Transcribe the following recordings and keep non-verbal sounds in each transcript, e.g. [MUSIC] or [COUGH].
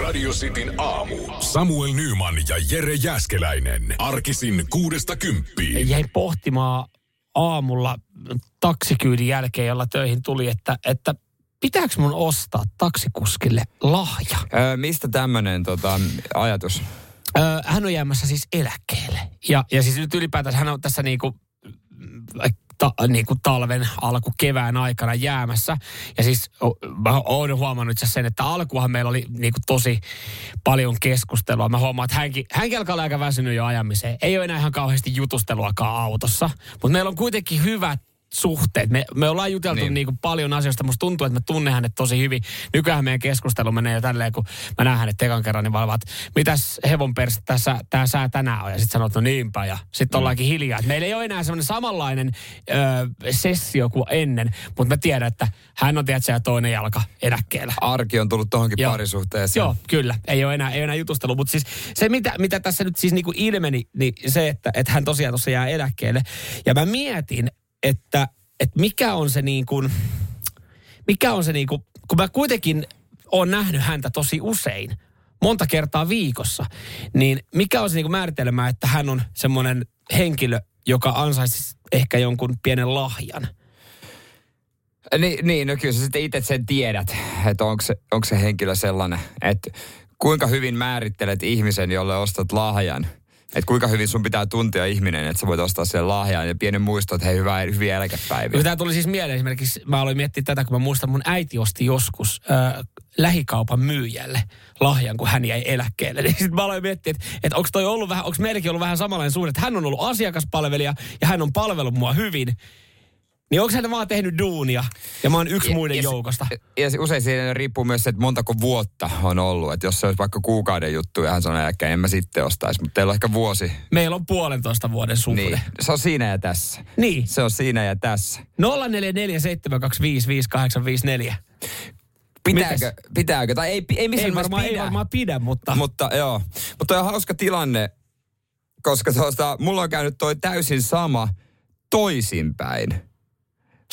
Radio Cityn aamu. Samuel Nyman ja Jere Jäskeläinen. Arkisin kuudesta kymppiin. Jäin pohtimaan aamulla taksikyydin jälkeen, jolla töihin tuli, että, että pitääkö mun ostaa taksikuskille lahja? Öö, mistä tämmöinen tota, ajatus? Öö, hän on jäämässä siis eläkkeelle. Ja, ja siis nyt ylipäätään hän on tässä niinku, ta, niinku talven alku kevään aikana jäämässä. Ja siis mä oon huomannut itse sen, että alkuhan meillä oli niinku tosi paljon keskustelua. Mä huomaan, että hänkin, hänkin alkaa olla aika väsynyt jo ajamiseen. Ei ole enää ihan kauheasti jutusteluakaan autossa. Mutta meillä on kuitenkin hyvät suhteet. Me, me ollaan juteltu niin. Niin. Kuin paljon asioista. Musta tuntuu, että mä tunnen hänet tosi hyvin. Nykyään meidän keskustelu menee jo tälleen, kun mä näen hänet ekan kerran, niin valvaat, mitäs hevon tässä tää sää tänään on? Ja sitten sanot, no niinpä. Ja sitten ollaankin hiljaa. Et meillä ei ole enää semmoinen samanlainen ö, sessio kuin ennen, mutta mä tiedän, että hän on tietysti toinen jalka eläkkeellä. Arki on tullut tuohonkin Joo. parisuhteeseen. Joo, kyllä. Ei ole enää, ei ole enää jutustelu. Mutta siis se, mitä, mitä tässä nyt siis niinku ilmeni, niin se, että, että hän tosiaan tuossa jää eläkkeelle. Ja mä mietin, että, että mikä on se niin kuin, mikä on se niin kuin, kun mä kuitenkin olen nähnyt häntä tosi usein, monta kertaa viikossa, niin mikä on se niin kuin määritelmä, että hän on semmoinen henkilö, joka ansaisi ehkä jonkun pienen lahjan. Niin, niin, no kyllä sä sitten itse sen tiedät, että onko se, onko se henkilö sellainen, että kuinka hyvin määrittelet ihmisen, jolle ostat lahjan. Että kuinka hyvin sun pitää tuntea ihminen, että sä voit ostaa sen lahjan ja pienen muiston, että hei, hyvää, hyviä eläkepäiviä. No, Tämä tuli siis mieleen esimerkiksi, mä aloin miettiä tätä, kun mä muistan, mun äiti osti joskus äh, lähikaupan myyjälle lahjan, kun hän jäi eläkkeelle. [LAUGHS] Niin sitten mä aloin miettiä, että, että onko toi ollut vähän, onko meilläkin ollut vähän samanlainen suhde, että hän on ollut asiakaspalvelija ja hän on palvellut mua hyvin. Niin onko hän vaan tehnyt duunia ja mä oon yksi Ja- muiden ja se- joukosta? Ja se- usein siinä riippuu myös se, että montako vuotta on ollut. Että jos se olisi vaikka kuukauden juttu ja hän sanoo että en mä sitten ostaisi. Mutta teillä on ehkä vuosi. Meillä on puolentoista vuoden suhde. Niin. Se on siinä ja tässä. Niin. Se on siinä ja tässä. 0447255854. Pitääkö, pitääkö? Tai ei, ei missään Ei varmaan, ei pidä. varmaan pidä, mutta... Mutta joo. Mutta on hauska tilanne, koska tuosta, mulla on käynyt toi täysin sama toisinpäin.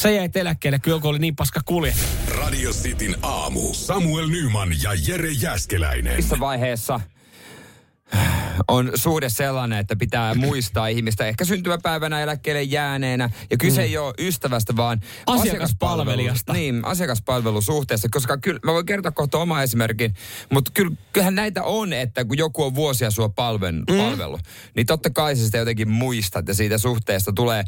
Sä jäit eläkkeelle, kun joku oli niin paska kulje. Radio Cityn aamu. Samuel Nyman ja Jere Jäskeläinen. Missä vaiheessa on suhde sellainen, että pitää muistaa ihmistä ehkä syntymäpäivänä eläkkeelle jääneenä. Ja kyse ei ole ystävästä, vaan Asiakaspalvelijasta. asiakaspalvelu- Niin, asiakaspalvelusuhteessa, koska kyllä, mä voin kertoa kohta oma esimerkin, mutta kyllä, kyllähän näitä on, että kun joku on vuosia sua palven, mm. palvelu, niin totta kai sä sitä jotenkin muistat ja siitä suhteesta tulee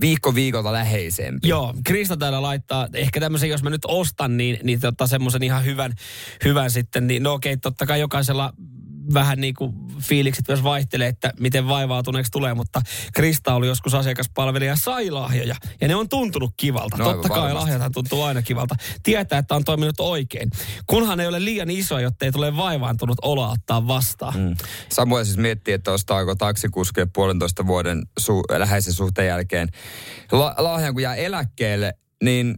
viikko viikolta läheisempi. Joo, Krista täällä laittaa, ehkä tämmöisen, jos mä nyt ostan, niin, niin tota semmoisen ihan hyvän, hyvän sitten, niin no okei, totta kai jokaisella vähän niin kuin fiilikset myös vaihtelee, että miten vaivautuneeksi tulee, mutta Krista oli joskus asiakaspalvelija ja sai lahjoja. Ja ne on tuntunut kivalta. No, Totta kai varmasti. lahjathan tuntuu aina kivalta. Tietää, että on toiminut oikein. Kunhan ei ole liian iso, jotta ei tule vaivaantunut oloa ottaa vastaan. Mm. Samuel siis miettii, että ostaako taksikuskille puolentoista vuoden su- läheisen suhteen jälkeen La- lahjan, kun jää eläkkeelle, niin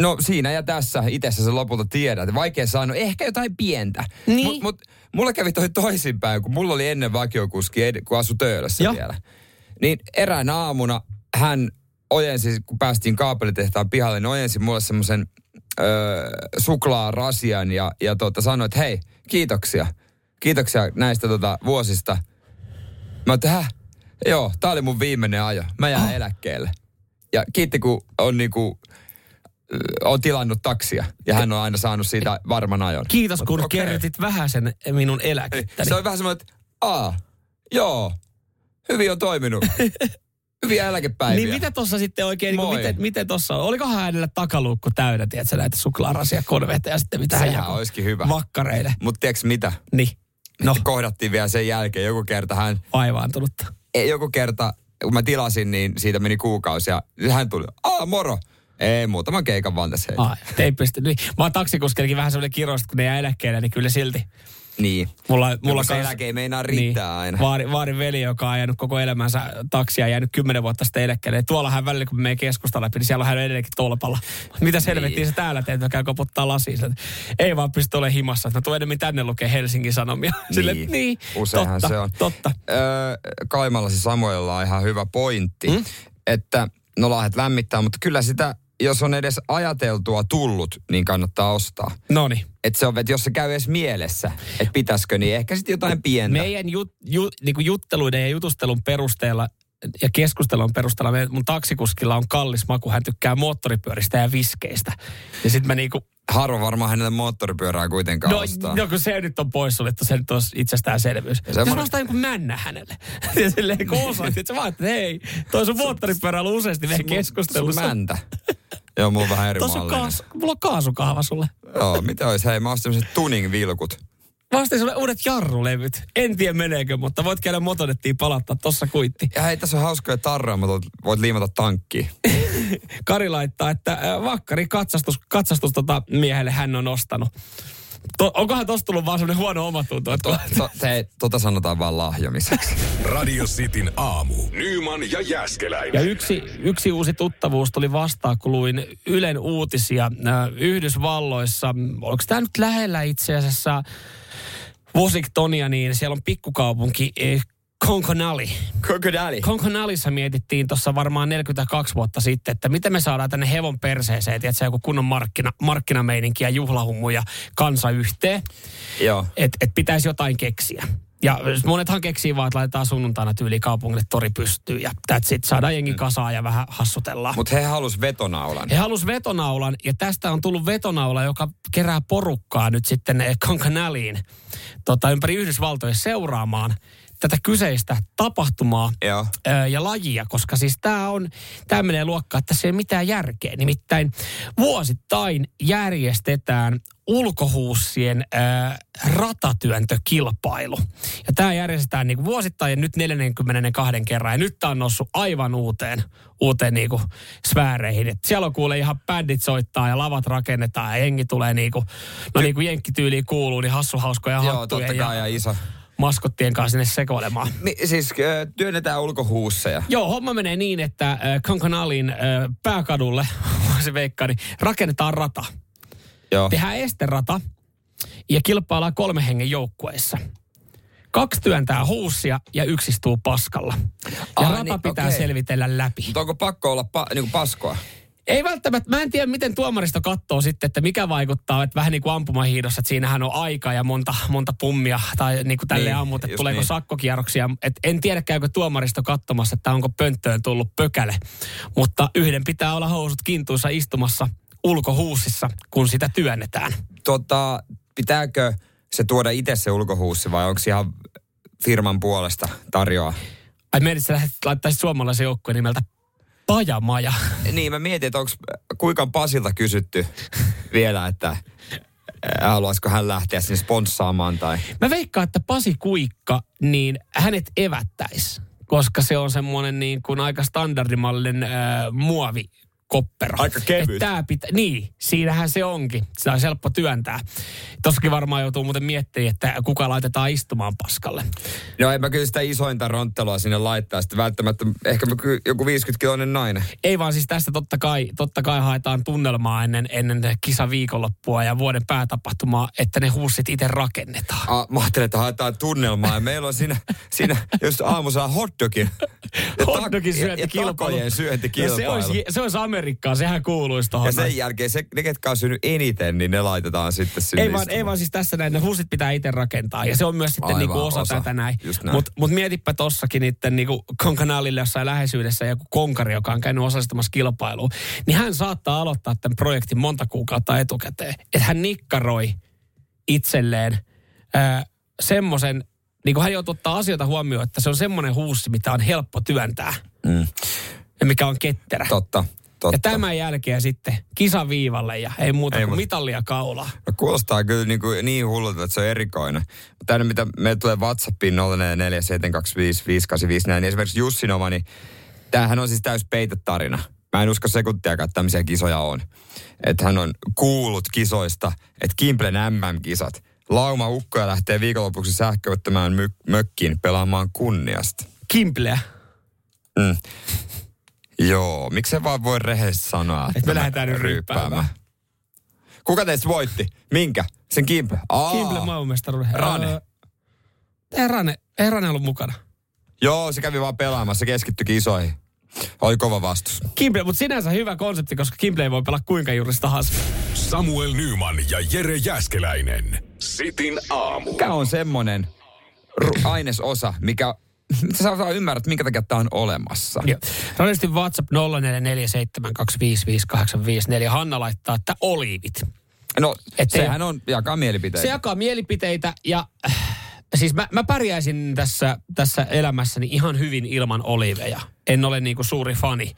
no siinä ja tässä itse se lopulta tiedät. Vaikea sanoa, ehkä jotain pientä. Niin. Mut, mut mulla kävi toi toisinpäin, kun mulla oli ennen vakiokuski, kun asu Töölössä Joo. vielä. Niin eräänä aamuna hän ojensi, kun päästiin kaapelitehtaan pihalle, niin ojensi mulle semmoisen öö, suklaarasian ja, ja tota, sanoi, että hei, kiitoksia. Kiitoksia näistä tota, vuosista. Mä häh? Joo, tää oli mun viimeinen ajo. Mä jään oh. eläkkeelle. Ja kiitti, kun on niinku, on tilannut taksia. Ja hän on aina saanut siitä varman ajon. Kiitos, Mut kun okei. kerrotit vähän sen minun eläkettäni. Se on vähän semmoinen, että aa, joo, hyvin on toiminut. [LAUGHS] Hyviä eläkepäiviä. Niin mitä tuossa sitten oikein, niin Moi. miten, miten tuossa on? Olikohan hänellä takaluukku täynnä, tiedätkö, näitä suklaarasia, konveteja ja sitten mitä hän Sehän jakoi olisikin hyvä. Makkareille. Mutta tiedätkö mitä? Niin, no, Kohdattiin vielä sen jälkeen. Joku kerta hän, vaivaantunutta. ei, joku kerta, kun mä tilasin, niin siitä meni kuukausi ja hän tuli, aa moro. Ei, muutaman keikan vaan tässä. Ai, te ei pysty. Niin. Mä oon taksikuskellekin vähän sellainen kiroista, kun ne jää eläkkeelle, niin kyllä silti. Niin. Mulla, mulla kans- eläke ei meinaa riittää aina. Vaari, vaarin veli, joka on ajanut koko elämänsä taksia, jäänyt kymmenen vuotta sitten eläkkeelle. Ja tuolla hän välillä, kun me menee keskusta läpi, niin siellä on hän edelleenkin tolpalla. Mitä selvettiin Niin. se täällä teet, että käy koputtaa lasiin. Ei vaan pysty olemaan himassa. Mä tulen enemmän tänne lukee Helsingin Sanomia. [LAUGHS] Sille, Niin. niin, Useinhan totta, se on. Totta. Öö, Kaimalla se Samuelilla on ihan hyvä pointti, Mm? että no lahjat lämmittää, mutta kyllä sitä jos on edes ajateltua tullut, niin kannattaa ostaa. Noni. Että se on, että jos se käy edes mielessä, että pitäisikö, niin ehkä sitten jotain pientä. Meidän jut, ju, niin kuin jutteluiden ja jutustelun perusteella ja keskustelun perusteella mun taksikuskilla on kallis maku. Hän tykkää moottoripyöristä ja viskeistä. Ja sitten mä niinku, Harva varmaan hänelle moottoripyörää kuitenkaan no, ostaa. no kun se nyt on pois suljettu, se nyt on itsestäänselvyys. Se ostaa jonkun männä hänelle. [LAUGHS] ja silleen kun osaat, että sä vaan, että hei, toi sun moottoripyörä on useasti meidän Sun keskustelussa. mäntä. Joo, mulla on vähän eri Tuossa on mallinen. kaas, mulla on kaasukahva sulle. Joo, mitä olisi? Hei, mä ostin tuning-vilkut. Mä ostin sulle uudet jarrulevyt. En tiedä meneekö, mutta voit käydä motodettiin palattaa. Tossa kuitti. Ja hei, tässä on hauskoja tarroja, mutta voit liimata tankkiin. [LAUGHS] Kari laittaa, että vakkari katsastus, katsastus tota miehelle hän on ostanut. To, onkohan tosta tullut vaan semmoinen huono omatunto? Että To, to, te, tota sanotaan vaan lahjomiseksi. [LAUGHS] Radio Cityn aamu. Nyman ja Jäskeläinen. ja yksi, yksi uusi tuttavuus tuli vastaan, kun luin Ylen uutisia äh, Yhdysvalloissa. Onko tämä nyt lähellä itse asiassa Washingtonia, niin siellä on pikkukaupunki äh, Conconali. Crocodile. Conconalissa mietittiin tuossa varmaan 42 vuotta sitten, että miten me saadaan tänne hevon perseeseen, tiedätkö, joku kunnon markkina, markkinameininki ja juhlahummu ja kansa yhteen. Joo. Että et pitäisi jotain keksiä. Ja monethan keksii vaan, että laitetaan sunnuntaina tyyli kaupungille tori pystyyn ja that's it. Saadaan jengi kasaan ja vähän hassutellaan. Mutta he halus vetonaulan. He halus vetonaulan ja tästä on tullut vetonaula, joka kerää porukkaa nyt sitten eh, Concanaliin tota, ympäri Yhdysvaltoja seuraamaan tätä kyseistä tapahtumaa Joo. ö, ja lajia, koska siis tämä on tämmöinen luokka, että se ei ole mitään järkeä. Nimittäin vuosittain järjestetään ulkohuussien ö, ratatyöntökilpailu. Ja tämä järjestetään niinku vuosittain nyt 42 kerran. Ja nyt tämä on noussut aivan uuteen, uuteen niinku sfääreihin. Et siellä on kuule ihan bändit soittaa ja lavat rakennetaan ja jengi tulee niinku, no niinku jenkkityyliin kuuluu, niin hassuhauskoja Joo, hattuja totta kai, ja iso. Maskottien kanssa sinne sekoilemaan. Mi, siis äh, työnnetään ulkohuusseja. Joo, homma menee niin, että äh, pääkadulle, [LAUGHS] se veikkaa, niin rakennetaan rata. Joo. Tehdään esterata ja kilpaillaan kolme hengen joukkueessa. Kaksi työntää huussia ja yksi istuu paskalla. Ja Ai rata niin, pitää okei. selvitellä läpi. Mutta onko pakko olla pa, niinku paskoa? Ei välttämättä, mä en tiedä miten tuomaristo katsoo sitten, että mikä vaikuttaa, että vähän niin kuin ampumahiidossa, että siinähän on aika ja monta, monta pummia tai niin kuin tälleen Niin, ammut, että tuleeko niin. sakkokierroksia. Et en tiedä käykö tuomaristo katsomassa, että onko pönttöön tullut pökäle, mutta yhden pitää olla housut kintuissa istumassa ulkohuussissa, kun sitä työnnetään. Tota, pitääkö se tuoda itse se ulkohuussi vai onko se ihan firman puolesta tarjoaa? Ai meidät sä laittaisit suomalaisen joukkueen nimeltä Pajamaja. Niin, mä mietin, että onko kuinka Pasilta kysytty vielä, että äh, haluaisiko hän lähteä sinne sponssaamaan tai... Mä veikkaan, että Pasi Kuikka, niin hänet evättäisi, koska se on semmoinen niin kuin aika standardimallinen äh, muovi koppero. Aika kevyt. Tää pitä, niin, siinähän se onkin. Sitä on helppo työntää. Tossakin varmaan joutuu muuten miettimään, että kuka laitetaan istumaan paskalle. No en mä kyllä sitä isointa ronttelua sinne laittaa. Sitten välttämättä ehkä mä kyllä joku 50-kiloinen nainen. Ei vaan siis tästä totta kai, totta kai haetaan tunnelmaa ennen, ennen kisa viikonloppua ja vuoden päätapahtumaa, että ne huussit itse rakennetaan. A, mä ajattelin, että haetaan tunnelmaa ja meillä on siinä, siinä jos aamu saa hotdogin. Ja Hotdogin ja- syöntikilpailu. Ja takojen No se, syöntikilpailu. olisi, se olisi Amerikkaa, sehän kuuluisi tuohon. ja sen jälkeen se, ne, ketkä on syönyt eniten, niin ne laitetaan sitten sinne Ei vaan, istumaan. ei vaan siis tässä näin, ne huusit pitää itse rakentaa ja se on myös sitten Aivan, niinku osa, osa. tätä näin. Näin. Mutta mut mietipä tossakin niiden niinku konkanaalille jossain läheisyydessä joku konkari, joka on käynyt osallistumassa kilpailuun, niin hän saattaa aloittaa tämän projektin monta kuukautta etukäteen. Että hän nikkaroi itselleen äh, semmoisen, niin kuin hän joutuu ottaa asioita huomioon, että se on semmoinen huussi, mitä on helppo työntää Mm. ja mikä on ketterä. Totta, totta. Ja tämän jälkeen sitten kisaviivalle ja ei muuta Ei kuin muuta. mitallia kaulaa. No kuulostaa kyllä niin, kuin niin hullulta, että se on erikoinen. Mutta tänne mitä me tulee WhatsAppiin 0447255854, niin esimerkiksi Jussin oma, niin tämähän on siis täys peitetarina. Mä en usko sekuntiakaan, että tämmöisiä kisoja on. Että hän on kuullut kisoista, että Kimplen MM-kisat. Lauma ukkoja lähtee viikonlopuksi sähköittämään my- mökkiin pelaamaan kunniasta. Kimpleä. Mm. Joo, miksei vaan voi rehellisesti sanoa, että me lähdetään nyt ryppäämään. Kuka teistä voitti? Minkä? Sen Kimple? Aa. Kimple maailmanmestaruuden. Rane. Ei Rane, ei Rane ollut mukana. Joo, se kävi vaan pelaamassa, keskittyi kisoihin. Oli kova vastus. Kimble, mutta sinänsä hyvä konsepti, koska Kimble voi pelaa kuinka juuri tahansa. Samuel Nyman ja Jere Jäskeläinen. Sitin aamu. Mikä on semmonen ru- ainesosa, mikä [LAUGHS] sä saa ymmärrät, minkä takia tämä on olemassa. Joo. Radistin WhatsApp 0447255854. Hanna laittaa, että oliivit. No, Ettei- sehän on jakaa mielipiteitä. Se jakaa mielipiteitä ja äh, siis mä, mä pärjäisin tässä, tässä elämässäni ihan hyvin ilman oliiveja. En ole niinku suuri fani.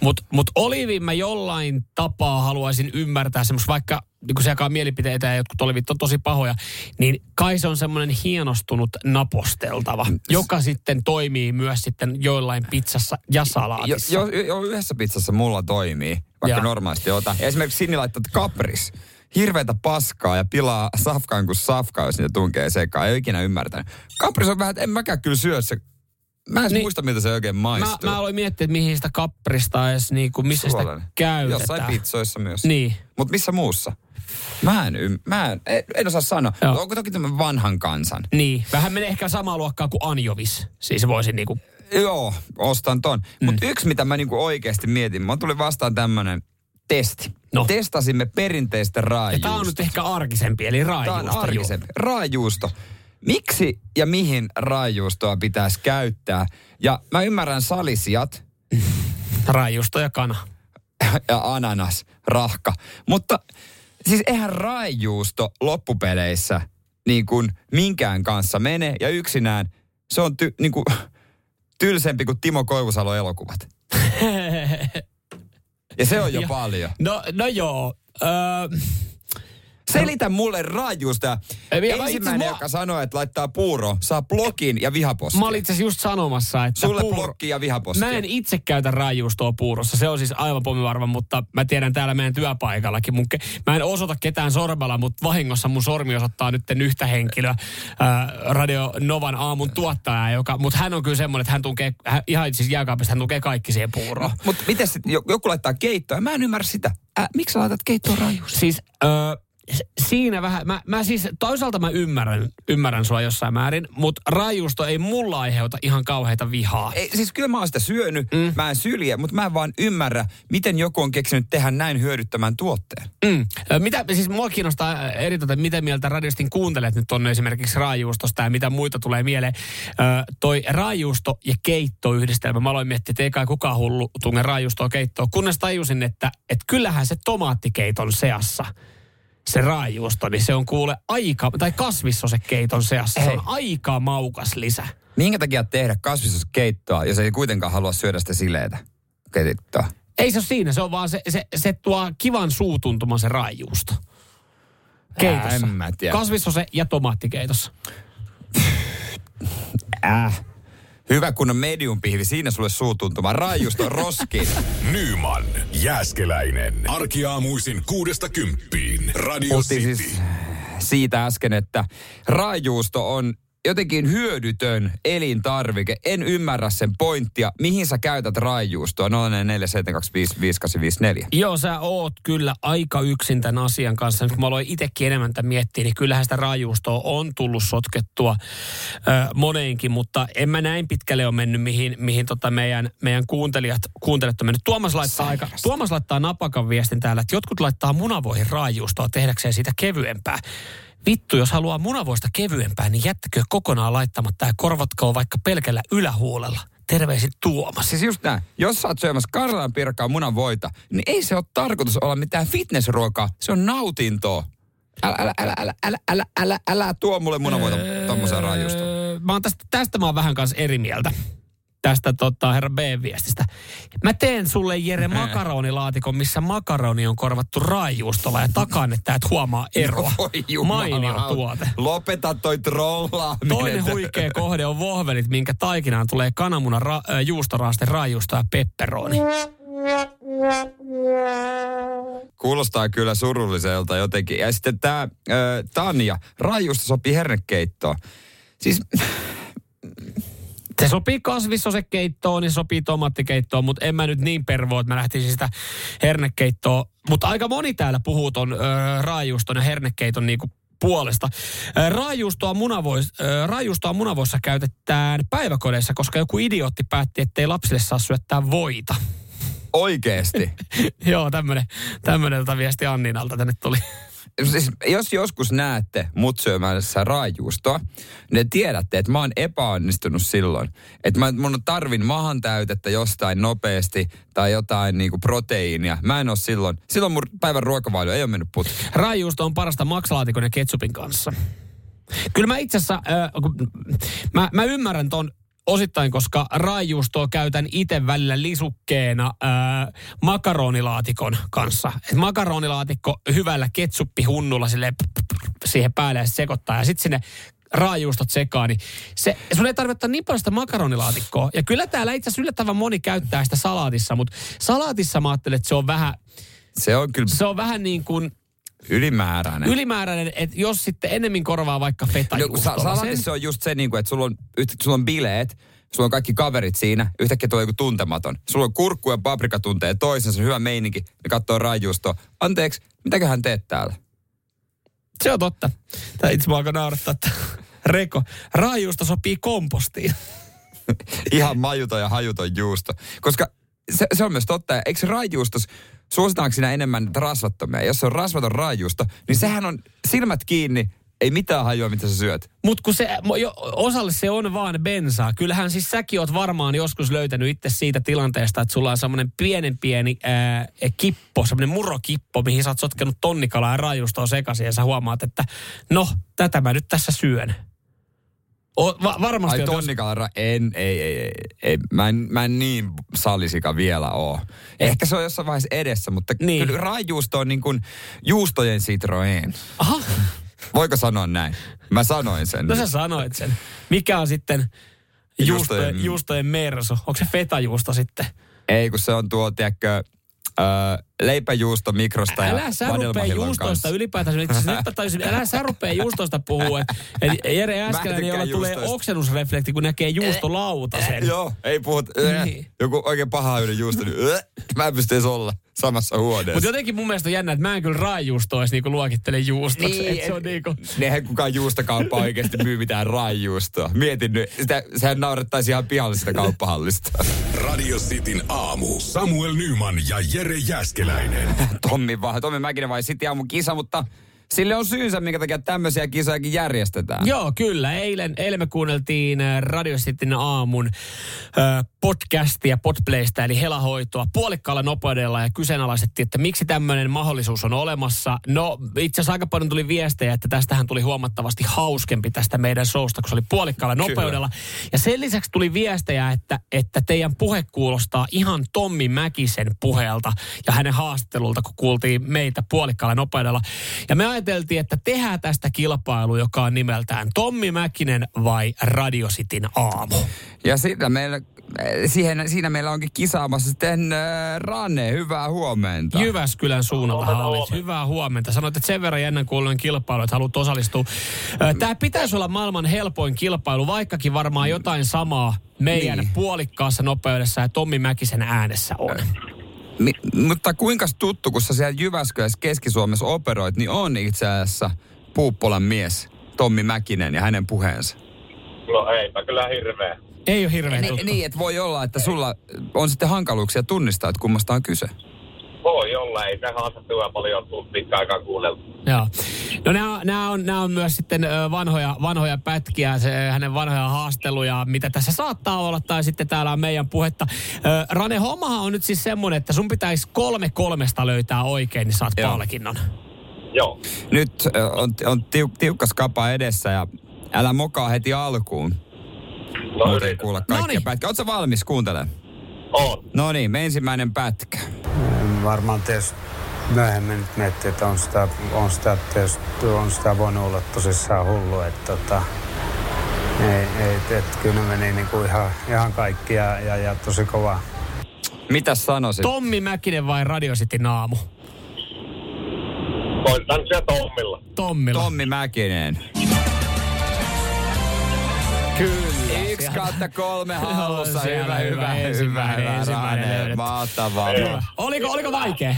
Mutta mut oliivin mä jollain tapaa haluaisin ymmärtää semmos, vaikka niin se jakaa mielipiteitä ja jotkut olivit on tosi pahoja, niin kai se on semmoinen hienostunut naposteltava, joka sitten toimii myös sitten joillain pizzassa ja jo, salaatissa. jo, jo, yhdessä pizzassa mulla toimii, vaikka Joo. normaalisti ota. Esimerkiksi Sinni laittaa että kapris. Hirveätä paskaa ja pilaa safkaan kuin safkaa, jos niitä tunkee sekaan. Ei ole ikinä ymmärtänyt. Kapris on vähän, että en mäkään kyllä syö se. Mä en niin, muista, miltä se oikein Mä, maistuu. mä aloin miettiä, että mihin sitä kaprista edes, niin kuin, missä Suolainen. sitä käytetään. Jossain pizzoissa myös. Niin. Mutta missä muussa? Mä en, ym- mä en, en, en osaa sanoa. Joo. Onko toki tämän vanhan kansan? Niin, vähän menee ehkä samaa luokkaa kuin anjovis. Siis voisin niinku, Joo, ostan ton. Mm. Mutta yksi, mitä mä niinku oikeasti mietin, mä tuli vastaan tämmönen testi. No. Testasimme perinteistä ja raajuusta. tää on nyt ehkä arkisempi, eli Tää on raajuusta. arkisempi. Raajuusto. Miksi ja mihin raajuustoa pitäisi käyttää? Ja mä ymmärrän salisijat [LAUGHS] Raajuusto ja kana. ja ananas, rahka. Mutta siis eihän raajuusto loppupeleissä niin kuin minkään kanssa mene. Ja yksinään se on ty, niin kuin, [LAUGHS] tylsempi kuin Timo Koivusalo elokuvat. [LAUGHS] Ja se on jo [LAUGHS] Joo. paljon. No, no joo. Öö, Selitä mulle raajuusta. Mä Ensimmäinen, joka sanoo, että laittaa puuro, saa blokin ja vihapostia. mä olin itse just sanomassa, että Sulle puuro- blokki ja vihapostia. Mä en itse käytä raajuustoa puurossa. Se on siis aivan pommivarma, mutta mä tiedän täällä meidän työpaikallakin. Mun ke- mä en osoita ketään sormella, mutta vahingossa mun sormi osoittaa nyt yhtä henkilöä, ää, Radio Novan aamun tuottaja, joka, mutta hän on kyllä semmoinen, että hän tunkee, hän, ihan siis jääkaapista hän tunkee kaikki siihen puuroon. Mutta miten sitten joku laittaa keittoa? Mä en ymmärrä sitä. Äh, miksi laitat keittoon raajuusta? Siis öö, s- siinä vähän, mä, mä siis toisaalta mä ymmärrän, ymmärrän sua jossain määrin, mutta raajuusto ei mulla aiheuta ihan kauheita vihaa. Ei, siis kyllä mä oon sitä syönyt, mm. mä en sylje, mutta mä en vaan ymmärrä, miten joku on keksinyt tehdä näin hyödyttämän tuotteen. Mm. Mitä, siis mua kiinnostaa eritoten, mitä mieltä radiostin kuuntelet nyt on esimerkiksi raajuustosta ja mitä muita tulee mieleen. Ö, toi raajuusto ja keittoyhdistelmä, mä aloin miettiä, että ei kai kukaan hullu tunne raajuustoa keittoa, kunnes tajusin, että, että kyllähän se tomaattikeiton seassa se raajuusto, niin se on kuule aika, tai kasvissosekeiton seassa, se on aika maukas lisä. Minkä takia tehdä kasviskeittoa, jos ei kuitenkaan halua syödä sitä sileitä keittoa? Ei se ole siinä, se on vaan se, se, se tuo kivan suutuntuman se raajuusto. Keitossa. en mä tiedä. Kasvissose ja tomaattikeitossa. Äh. Hyvä kun on medium pihvi, siinä sulle suutuntuma. Raajusto roskiin. [LAUGHS] Nyman, Jääskeläinen. Arkiaamuisin kuudesta kymppiin. Radio Puhuttiin City. siis siitä äsken, että raajuusto on jotenkin hyödytön elintarvike. En ymmärrä sen pointtia. Mihin sä käytät raajuustoa? 047255854. Joo, sä oot kyllä aika yksin tämän asian kanssa. Nyt kun mä aloin itsekin enemmän tämän miettiä, niin kyllähän sitä raajuustoa on tullut sotkettua ö, moneenkin, mutta en mä näin pitkälle ole mennyt, mihin, mihin tota meidän, meidän kuuntelijat, kuuntelijat on mennyt. Tuomas laittaa, aika, Tuomas laittaa napakan viestin täällä, että jotkut laittaa munavoihin raajuustoa tehdäkseen siitä kevyempää. Vittu, jos haluaa munavoista kevyempää, niin jättäkö kokonaan laittamatta ja korvatkoon vaikka pelkällä ylähuolella. Terveisin Tuomas. Siis just näin. Jos sä oot syömässä Karjalan pirkkaa munavoita, niin ei se ole tarkoitus olla mitään fitnessruokaa. Se on nautintoa. Älä, älä, älä, älä, älä, älä, älä, älä tuo mulle munavoita tommoseen raajusta. Öö, Mä oon tästä, tästä mä oon vähän kanssa eri mieltä. Tästä tota, herra B-viestistä. Mä teen sulle Jere makaronilaatikon, missä makaroni on korvattu raajuustolla ja takaan, että et huomaa eroa. [LAUGHS] Oi Mainio tuote. Lopeta toi trollaaminen. Toinen huikea kohde on vohvelit, minkä taikinaan tulee kananmunan ra- äh, juustoraaste, raajuusto ja pepperoni. Kuulostaa kyllä surulliselta jotenkin. Ja sitten tämä Tanja, raajusta sopii hernekeittoon. Siis Se sopii kasvissosekeittoon, niin se sopii tomaattikeittoon, mutta en mä nyt niin pervoa, että mä lähtisin sitä hernekeittoa. Mutta aika moni täällä puhuu ton ö, raajuuston ja hernekeiton niinku puolesta. Raajuustoa, munavois, raajuustoa munavoissa käytetään päiväkodeissa, koska joku idiootti päätti, ettei lapsille saa syöttää voita. Oikeesti? [LAUGHS] Joo, tämmönen, tämmönen tota viesti Anninalta tänne tuli. Siis, jos joskus näette mut syömässä raajuustoa, niin tiedätte, että mä oon epäonnistunut silloin. Että mä, mun tarvin mahan täytettä jostain nopeasti tai jotain niinku proteiinia. Mä en oo silloin, silloin mun päivän ruokavalio ei ole mennyt putkeen. Raajuusto on parasta maksalaatikon ja ketsupin kanssa. Kyllä mä itse asiassa, äh, mä, mä ymmärrän ton osittain, koska raajuustoa käytän itse välillä lisukkeena ää, makaronilaatikon kanssa. Et makaronilaatikko hyvällä ketsuppihunnulla sille siihen päälle ja sekoittaa. Ja sitten sinne raajuustot sekaan, niin se, sun ei tarvitse niin paljon sitä makaronilaatikkoa. Ja kyllä täällä itse asiassa yllättävän moni käyttää sitä salaatissa, mutta salaatissa mä ajattelen, että se on vähän... Se on kyllä... Se on vähän niin kuin Ylimääräinen. Ylimääräinen, että jos sitten enemmän korvaa vaikka feta no, sa- Salatissa on just se, niin kuin, että sulla on, sulla on bileet, sulla on kaikki kaverit siinä, yhtäkkiä tulee joku tuntematon. Sulla on kurkku ja paprika tuntee toisensa, hyvä meininki, ne katsoo rajuustoa. Anteeksi, mitäköhän teet täällä? Se on totta. Tämä itse alkaa naurattaa, että [LAUGHS] Reko, raajuusto sopii kompostiin. [LAUGHS] Ihan majuton ja hajuton juusto. Koska se, se on myös totta. Eikö rajuustos, suositaanko siinä enemmän rasvattomia? Jos se on rasvaton raajuusto, niin sehän on silmät kiinni, ei mitään hajua, mitä sä syöt. Mutta kun se, jo, osalle se on vaan bensaa. Kyllähän siis säkin oot varmaan joskus löytänyt itse siitä tilanteesta, että sulla on semmoinen pienen pieni ää, kippo, semmoinen murokippo, mihin sä oot sotkenut tonnikalaa ja raajustoa sekaisin ja sä huomaat, että no, tätä mä nyt tässä syön. O, va, varmasti. Ai tonnikalara, en, ei, ei, ei, ei. Mä, en, mä en niin sallisika vielä oo. Ehkä se on jossain vaiheessa edessä, mutta niin. kyllä raajuusto on niin kuin juustojen Citroen. Aha. Voiko sanoa näin? Mä sanoin sen. No sä sanoit sen. Mikä on sitten juustojen, juustojen mersu? Onko se fetajuusto sitten? Ei, kun se on tuo, tiedätkö, Öö, leipäjuusto mikrosta älä ja sä rupee juustoista kanssa. ylipäätään. Nyt mä tajusin, älä sä rupee juustoista puhua. Et Jere Äskeläinen, jolla tulee oksennusreflekti, kun näkee juustolautasen. Eh, joo, ei puhut. Niin. Joku oikein paha yhden juusto, niin mä en pysty edes olla samassa huoneessa. Mutta jotenkin mun mielestä on jännä, että mä en kyllä raajuustoa edes niinku luokittele juustoksi. Niin, se on niinku... Nehän kukaan juustokauppa oikeasti myy mitään raajuustoa. Mietin nyt, sitä, sehän naurettaisi ihan pihallisesta kauppahallista. Radio Cityn aamu. Samuel Nyman ja Jere Jäskeläinen. Tommi, vai, Tommi Mäkinen vai City aamu kisa, mutta Sille on syynsä, minkä takia tämmöisiä kisojakin järjestetään. Joo, kyllä. Eilen, eilen me kuunneltiin äh, Radio Cityn aamun äh, podcastia Podplaysta, eli helahoitoa puolikkaalla nopeudella ja kyseenalaistettiin, että miksi tämmöinen mahdollisuus on olemassa. No, itse asiassa aika paljon tuli viestejä, että tästähän tuli huomattavasti hauskempi tästä meidän showsta, kun se oli puolikkaalla nopeudella. Kyllä. Ja sen lisäksi tuli viestejä, että, että teidän puhe kuulostaa ihan Tommi Mäkisen puheelta ja hänen haastattelulta, kun kuultiin meitä puolikkaalla nopeudella. Ja me ajateltiin, että tehdään tästä kilpailu, joka on nimeltään Tommi Mäkinen vai Radio Cityn aamu. Ja sitä meillä, siihen, siinä meillä onkin kisaamassa sitten äh, Ranne, hyvää huomenta. Jyväskylän suunnalla olit. Hyvää huomenta. Sanoit, että sen verran jännän kuulunen kilpailu, että haluat osallistua. Äh, Tämä pitäisi olla maailman helpoin kilpailu, vaikkakin varmaan jotain samaa meidän niin. puolikkaassa nopeudessa ja Tommi Mäkisen äänessä on. Mi, mutta kuinka tuttu, kun sä siellä Jyväskylässä Keski-Suomessa operoit, niin on itse asiassa Puuppolan mies Tommi Mäkinen ja hänen puheensa? No eipä kyllä hirveä. Ei ole hirveän tuttu. Niin, että voi olla, että sulla on sitten hankaluuksia tunnistaa, että kummasta on kyse. Voi olla, ei tähän haastattelua paljon tullut pitkään aikaa kuunneltu. Joo. No nämä, nämä, on, nämä on myös sitten vanhoja, vanhoja pätkiä, se, hänen vanhoja haasteluja, mitä tässä saattaa olla, tai sitten täällä on meidän puhetta. Rane, hommahan on nyt siis semmoinen, että sun pitäisi kolme kolmesta löytää oikein, niin saat Joo. palkinnon. Joo. Nyt on, on tiuk, tiukka skapa edessä ja älä mokaa heti alkuun. No Muuten ei kuulla kaikkia pätkiä. Oletko valmis kuuntelemaan? On. No niin, ensimmäinen pätkä. Varmaan tietysti myöhemmin nyt miettii, että on sitä, on sitä, tietysti, on sitä voinut olla tosissaan hullu, että tota, ei, ei, et, kyllä meni niin kuin ihan, ihan kaikki ja, ja, ja tosi kova. Mitä sanoisit? Tommi Mäkinen vai Radio City Naamu? Koitan siellä Tommilla. Tommilla. Tommi Mäkinen. Kyllä. Yksi kautta kolme hallussa. hyvä, hyvä, hyvä, hyvä, ensimmäinen, hyvä, Mahtavaa. Oliko, oliko vaikea?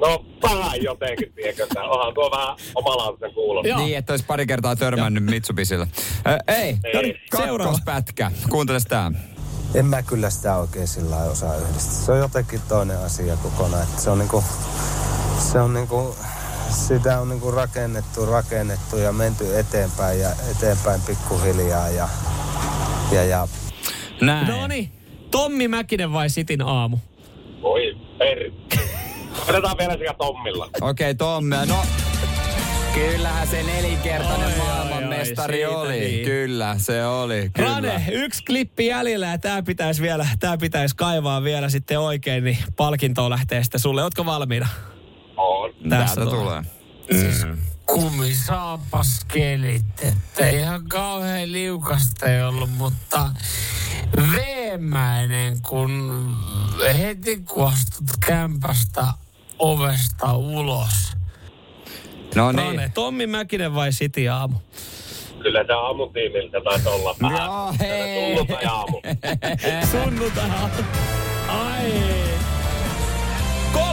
No, vähän jotenkin, tiedätkö, että onhan tuo vähän omalaatuisen kuulosta. Niin, että olisi pari kertaa törmännyt Mitsubisilla. Ö, ei, No niin, kakkospätkä. Kuunteles tää. En mä kyllä sitä oikein sillä osaa yhdistää. Se on jotenkin toinen asia kokonaan. Että se on niinku, se on niinku, sitä on niinku rakennettu, rakennettu ja menty eteenpäin ja eteenpäin pikkuhiljaa ja, ja, ja Näin. No niin, Tommi Mäkinen vai Sitin aamu? Voi per... Otetaan vielä sekä Tommilla. Okei, okay, Tommi. No, kyllähän se nelinkertainen Oi, oi, maailmanmestari oi, oli. niin. Kyllä, se oli. Kyllä. Rane, yksi klippi jäljellä ja tää pitäisi vielä, tää pitäisi kaivaa vielä sitten oikein, niin palkintoa lähtee sitten sulle. Ootko valmiina? On. Tässä Täältä tulee. tulee. kumisaapaskelit, että ihan kauhean liukasta ei ollut, mutta veemäinen, kun heti kun astut kämpästä ovesta ulos. No Rane, niin. Tommi Mäkinen vai City aamu? Kyllä se aamutiimiltä taisi olla vähän. Joo, hei. Sunnuntai Ai.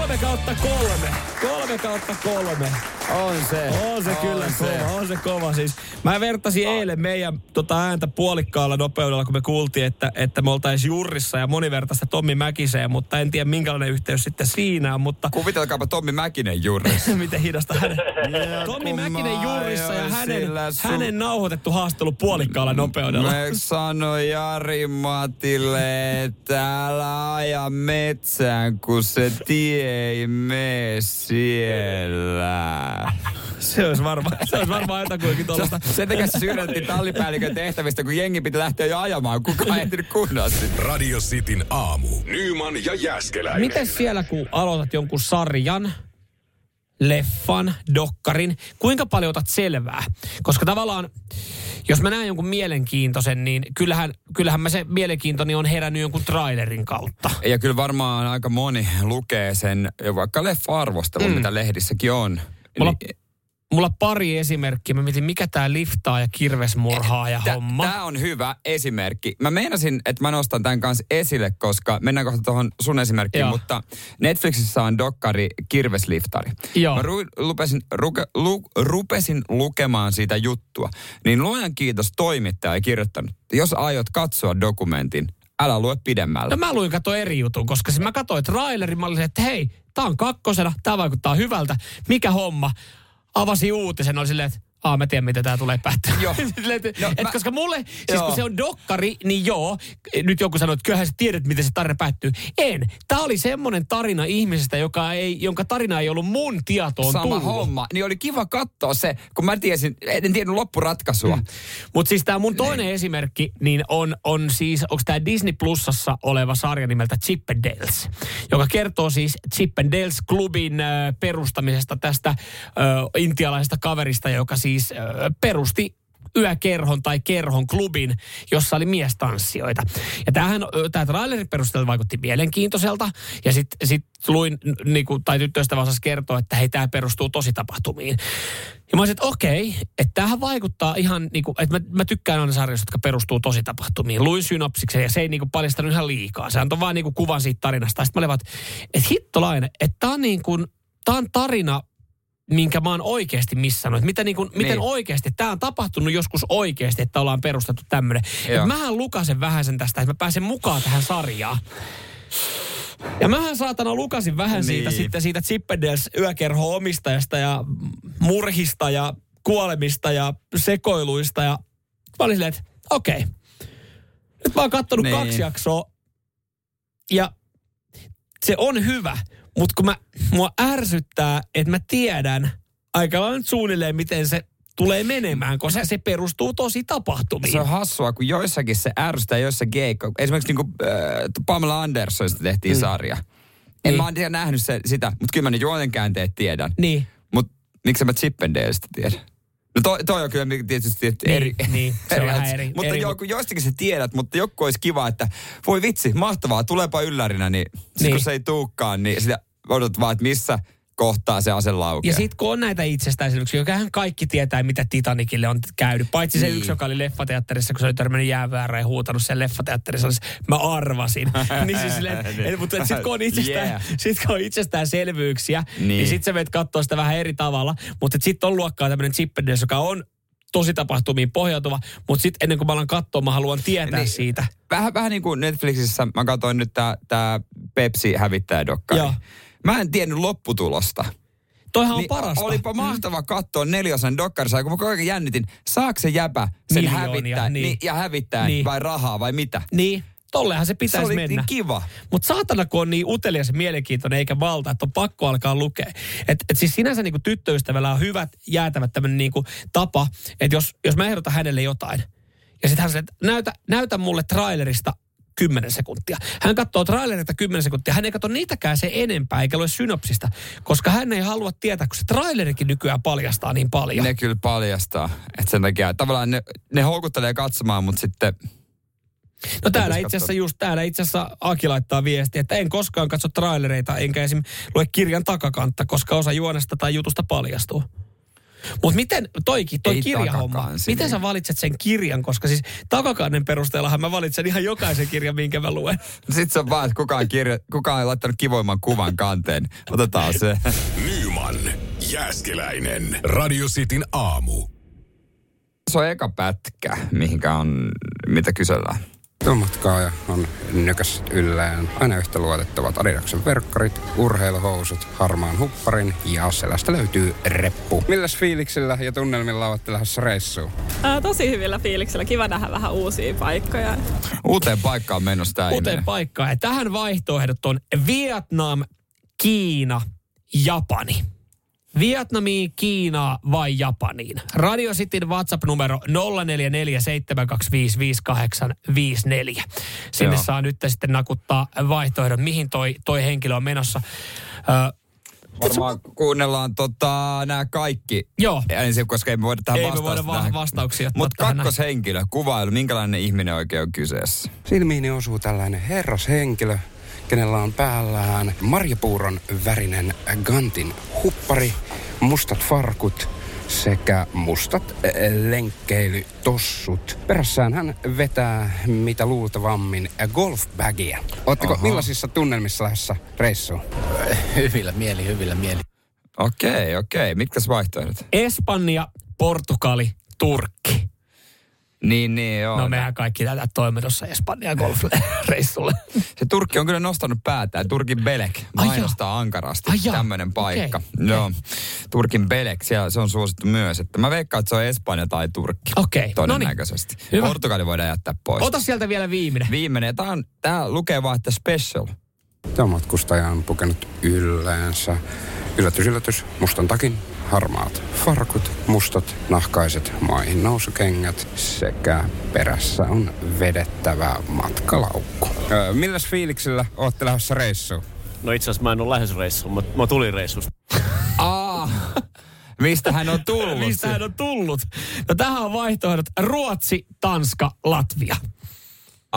Kolme kautta kolme. Kolme kautta kolme. On se. On se kyllä on se. kova, on se kova siis. Mä vertasin eilen meidän tota, ääntä puolikkaalla nopeudella, kun me kuultiin, että, että me oltaisiin jurrissa ja monivertaista Tommi Mäkiseen, mutta en tiedä minkälainen yhteys sitten siinä on, mutta Kuvitelkaapa Tommi Mäkinen juuri. [LAUGHS] miten hidasta hänen. Tommi kun Mäkinen mä jurrissa ja hänen, sun- hänen nauhoitettu haastelu puolikkaalla nopeudella. Mä sanoin Jari Matille, että älä aja metsään, kun se tie ei mene siellä. Se olisi varmaan, se olisi varmaan jotakuinkin tuollaista. Sen takia se syrjäytettiin tallipäällikön tehtävistä, kun jengi piti lähteä jo ajamaan. Kukaan ei ehtinyt kunnolla. Radio Cityn aamu. Nyman ja Jäskeläinen. Miten siellä, kun aloitat jonkun sarjan, leffan, dokkarin, kuinka paljon otat selvää? Koska tavallaan, jos mä näen jonkun mielenkiintoisen, niin kyllähän, kyllähän mä se mielenkiintoni on herännyt jonkun trailerin kautta. Ja kyllä varmaan aika moni lukee sen, vaikka leffa-arvostelun, mm. mitä lehdissäkin on. Mulla, Niin- mulla pari esimerkkiä. Mä mietin, mikä tää liftaa ja kirvesmurhaa ja homma. Tämä on hyvä esimerkki. Mä meinasin, että mä nostan tämän kanssa esille, koska mennään kohta tuohon sun esimerkkiin, Joo. mutta Netflixissä on dokkari Kirvesliftari. Joo. Mä ru, lupesin, ruke, lu, rupesin lukemaan siitä juttua, niin luojan kiitos toimittaja ei kirjoittanut, jos aiot katsoa dokumentin, älä lue pidemmälle. No mä luin kato eri jutun, koska mä katsoin trailerin, mä olin, että hei, tää on kakkosena, tää vaikuttaa hyvältä, mikä homma? Avasin uutisen, oli silleen, että Aa, mä tiedän, miten tämä tulee päättyä. Joo. [LAUGHS] Silleen, et, No, et mä- koska mulle, siis Joo. kun se on dokkari, niin joo. Nyt joku sanoi, että kyllähän sä tiedät, miten se tarina päättyy. En. Tämä oli semmoinen tarina ihmisestä, joka ei, jonka tarina ei ollut mun tietoon Sama tullut. homma. Niin oli kiva katsoa se, kun mä tiesin, en tiennyt loppuratkaisua. Mm. Mutta siis tämä mun toinen esimerkki, niin on, on siis, onko tämä Disney Plusassa oleva sarja nimeltä Chip and Dales, joka kertoo siis Chip and Dales klubin äh, perustamisesta tästä äh, intialaisesta kaverista, joka siis äh, perusti yökerhon tai kerhon klubin, jossa oli miestanssijoita. Ja tämähän, tämä traileri perusteella vaikutti mielenkiintoiselta. Ja sitten sit luin, niinku, tai tyttöystävä osasi kertoa, että hei, tämä perustuu tositapahtumiin. Ja mä olisin, että okei, että tämähän vaikuttaa ihan, niinku, että mä, mä tykkään aina sarjoista, jotka perustuu tositapahtumiin. Luin synopsiksen ja se ei niinku paljastanut ihan liikaa. Se antoi vaan niinku kuvan siitä tarinasta. Sitten mä olin että, hittolainen, että tämä on, niinku, on tarina, minkä mä oon oikeasti missannut. Mitä niin kuin, miten Niin. oikeasti, tämä on tapahtunut joskus oikeasti, että ollaan perustettu tämmöinen. Mähän lukasen vähän sen tästä, että mä pääsen mukaan tähän sarjaan. Ja mähän saatana lukasin vähän siitä Niin. sitten siitä Chippendales yökerho omistajasta ja murhista ja kuolemista ja sekoiluista ja mä olin silleen, että okei. Nyt mä oon kattonut Niin. kaksi jaksoa ja se on hyvä, mutta kun mä, mua ärsyttää, että mä tiedän aika lailla suunnilleen, miten se tulee menemään, koska se perustuu tosi tapahtumiin. Se on hassua, kun joissakin se ärsyttää, joissa keikka. Esimerkiksi niin kuin, äh, Pamela Andersonista tehtiin mm. sarja. En Niin. mä oon tiedä nähnyt se, sitä, mutta kyllä mä ne juonenkäänteet tiedän. Niin. Mutta miksi mä Chippendaleista tiedän? No toi, toi on kyllä tietysti että Niin, eri. niin, se on vähän eri- Mutta eri, joku, joistakin sä tiedät, mutta joku olisi kiva, että voi vitsi, mahtavaa, tuleepa yllärinä, niin, niin. Niin. kun se ei tuukkaan, niin sitä odotat vaan, että missä kohtaa se ase laukeaa. Ja sitten kun on näitä itsestäänselvyyksiä, jokahan kaikki tietää, mitä Titanicille on käynyt. Paitsi se Niin. yksi, joka oli leffateatterissa, kun se oli törmännyt jääväärään ja huutanut sen leffateatterissa. Olisi, mä arvasin. [LAUGHS] niin siis silleen, et, mutta sitten kun on itsestään, Yeah. sit, kun on itsestäänselvyyksiä, niin, Niin. niin sitten sä menet katsoa sitä vähän eri tavalla. Mutta sitten on luokkaa tämmöinen Chippendales, joka on tosi tapahtumiin pohjautuva, mutta sitten ennen kuin mä alan katsoa, mä haluan tietää Niin. siitä. Vähän, vähän niin kuin Netflixissä, mä katsoin nyt tää Pepsi hävittäjädokkari. Joo. Mä en tiennyt lopputulosta. Toihan on Niin parasta. Olipa mahtava katsoa neliosan dokkarissa, kun mä koko ajan jännitin, saako se jäpä sen Miljoonia, hävittää niin. niin. ja hävittää Niin. vai rahaa vai mitä? Niin, tollehan se Se pitäisi oli mennä. niin kiva. Mutta saatana, kun on niin utelias ja mielenkiintoinen eikä valta, että on pakko alkaa lukea. Et, et siis sinänsä niin tyttöystävällä on hyvät, jäätävät tämmöinen niin tapa, että jos, jos mä ehdotan hänelle jotain, ja sitten hän sanoo, että näytä, näytä mulle trailerista 10 sekuntia. Hän katsoo trailerista 10 sekuntia. Hän ei katso niitäkään se enempää, eikä lue synopsista, koska hän ei halua tietää, kun se trailerikin nykyään paljastaa niin paljon. Ne kyllä paljastaa. Että sen takia tavallaan ne, ne houkuttelee katsomaan, mutta sitten No täällä itse asiassa just täällä itse asiassa Aki laittaa viestiä, että en koskaan katso trailereita, enkä esim. lue kirjan takakantta, koska osa juonesta tai jutusta paljastuu. Mutta miten, toikin, toi Ei kirjahomma, miten sä valitset sen kirjan, koska siis takakannen perusteellahan mä valitsen ihan jokaisen kirjan, minkä mä luen. [LAUGHS] sit se on vaan, että kukaan, kirja, kukaan ei laittanut kivoimman kuvan kanteen. Otetaan se. Nyman, Jääskeläinen. Radio Cityn aamu. Se on eka pätkä, mihinkä on, mitä kysellään. Tuomatkaaja on nykässyt yllään aina yhtä luotettavat Adidaksen verkkarit, urheiluhousut, harmaan hupparin ja selästä löytyy reppu. Milläs fiiliksillä ja tunnelmilla olette lähdössä reissuun? Ää, tosi hyvillä fiiliksillä. Kiva nähdä vähän uusia paikkoja. Uuteen paikkaan menossa tää Uuteen ihminen. paikkaan. Ja tähän vaihtoehdot on Vietnam, Kiina, Japani. Vietnamiin, Kiinaa vai Japaniin? Radio Cityn WhatsApp-numero 0447255854. Sinne Joo. saa nyt sitten nakuttaa vaihtoehdon, mihin toi, toi henkilö on menossa. Ö, Varmaan kuunnellaan tota, nämä kaikki joo, ensin, koska ei me voida tähän Ei me voida tähän. vastauksia Mutta kakkoshenkilö, kuvailu, minkälainen ihminen oikein on kyseessä? Silmiini osuu tällainen herrashenkilö, kenellä on päällään marjapuuron värinen Gantin huppari, mustat farkut sekä mustat äh, lenkkeilytossut. Perässään hän vetää mitä luultavammin golfbagia. Oletteko Aha. millaisissa tunnelmissa lähdössä reissuun? Hyvillä mieli, hyvillä mieli. Okei, okei. Mitkä vaihtoehdot? Espanja, Portugali, Turkki. Niin, niin, joo. No mehän kaikki tätä toimitossa Espanja golf-reissulle. [LAUGHS] Se Turkki on kyllä nostanut päätään. Turkin Belek Ai mainostaa ankarasti Ai tämmöinen paikka. Okei, Joo. Turkin Belek, siellä se on suosittu myös. Että mä veikkaan, että se on Espanja tai Turkki. Okei, Todennäköisesti. no niin. Hyvä. Portugali voidaan jättää pois. Ota sieltä vielä viimeinen. Viimeinen. Tämä, on, tämä lukee vaan, että special. Tämä matkustaja on pukenut ylläänsä. Yllätys, yllätys, mustan takin, harmaat farkut, mustat nahkaiset maihin nousukengät sekä perässä on vedettävä matkalaukku. Öö, milläs fiiliksillä ootte lähdössä reissuun? No itse asiassa mä en ole lähes reissuun, mä, mä tulin reissusta. Aa, mistä hän on tullut? [LAUGHS] Mistä hän on tullut? No tähän on vaihtoehdot Ruotsi, Tanska, Latvia.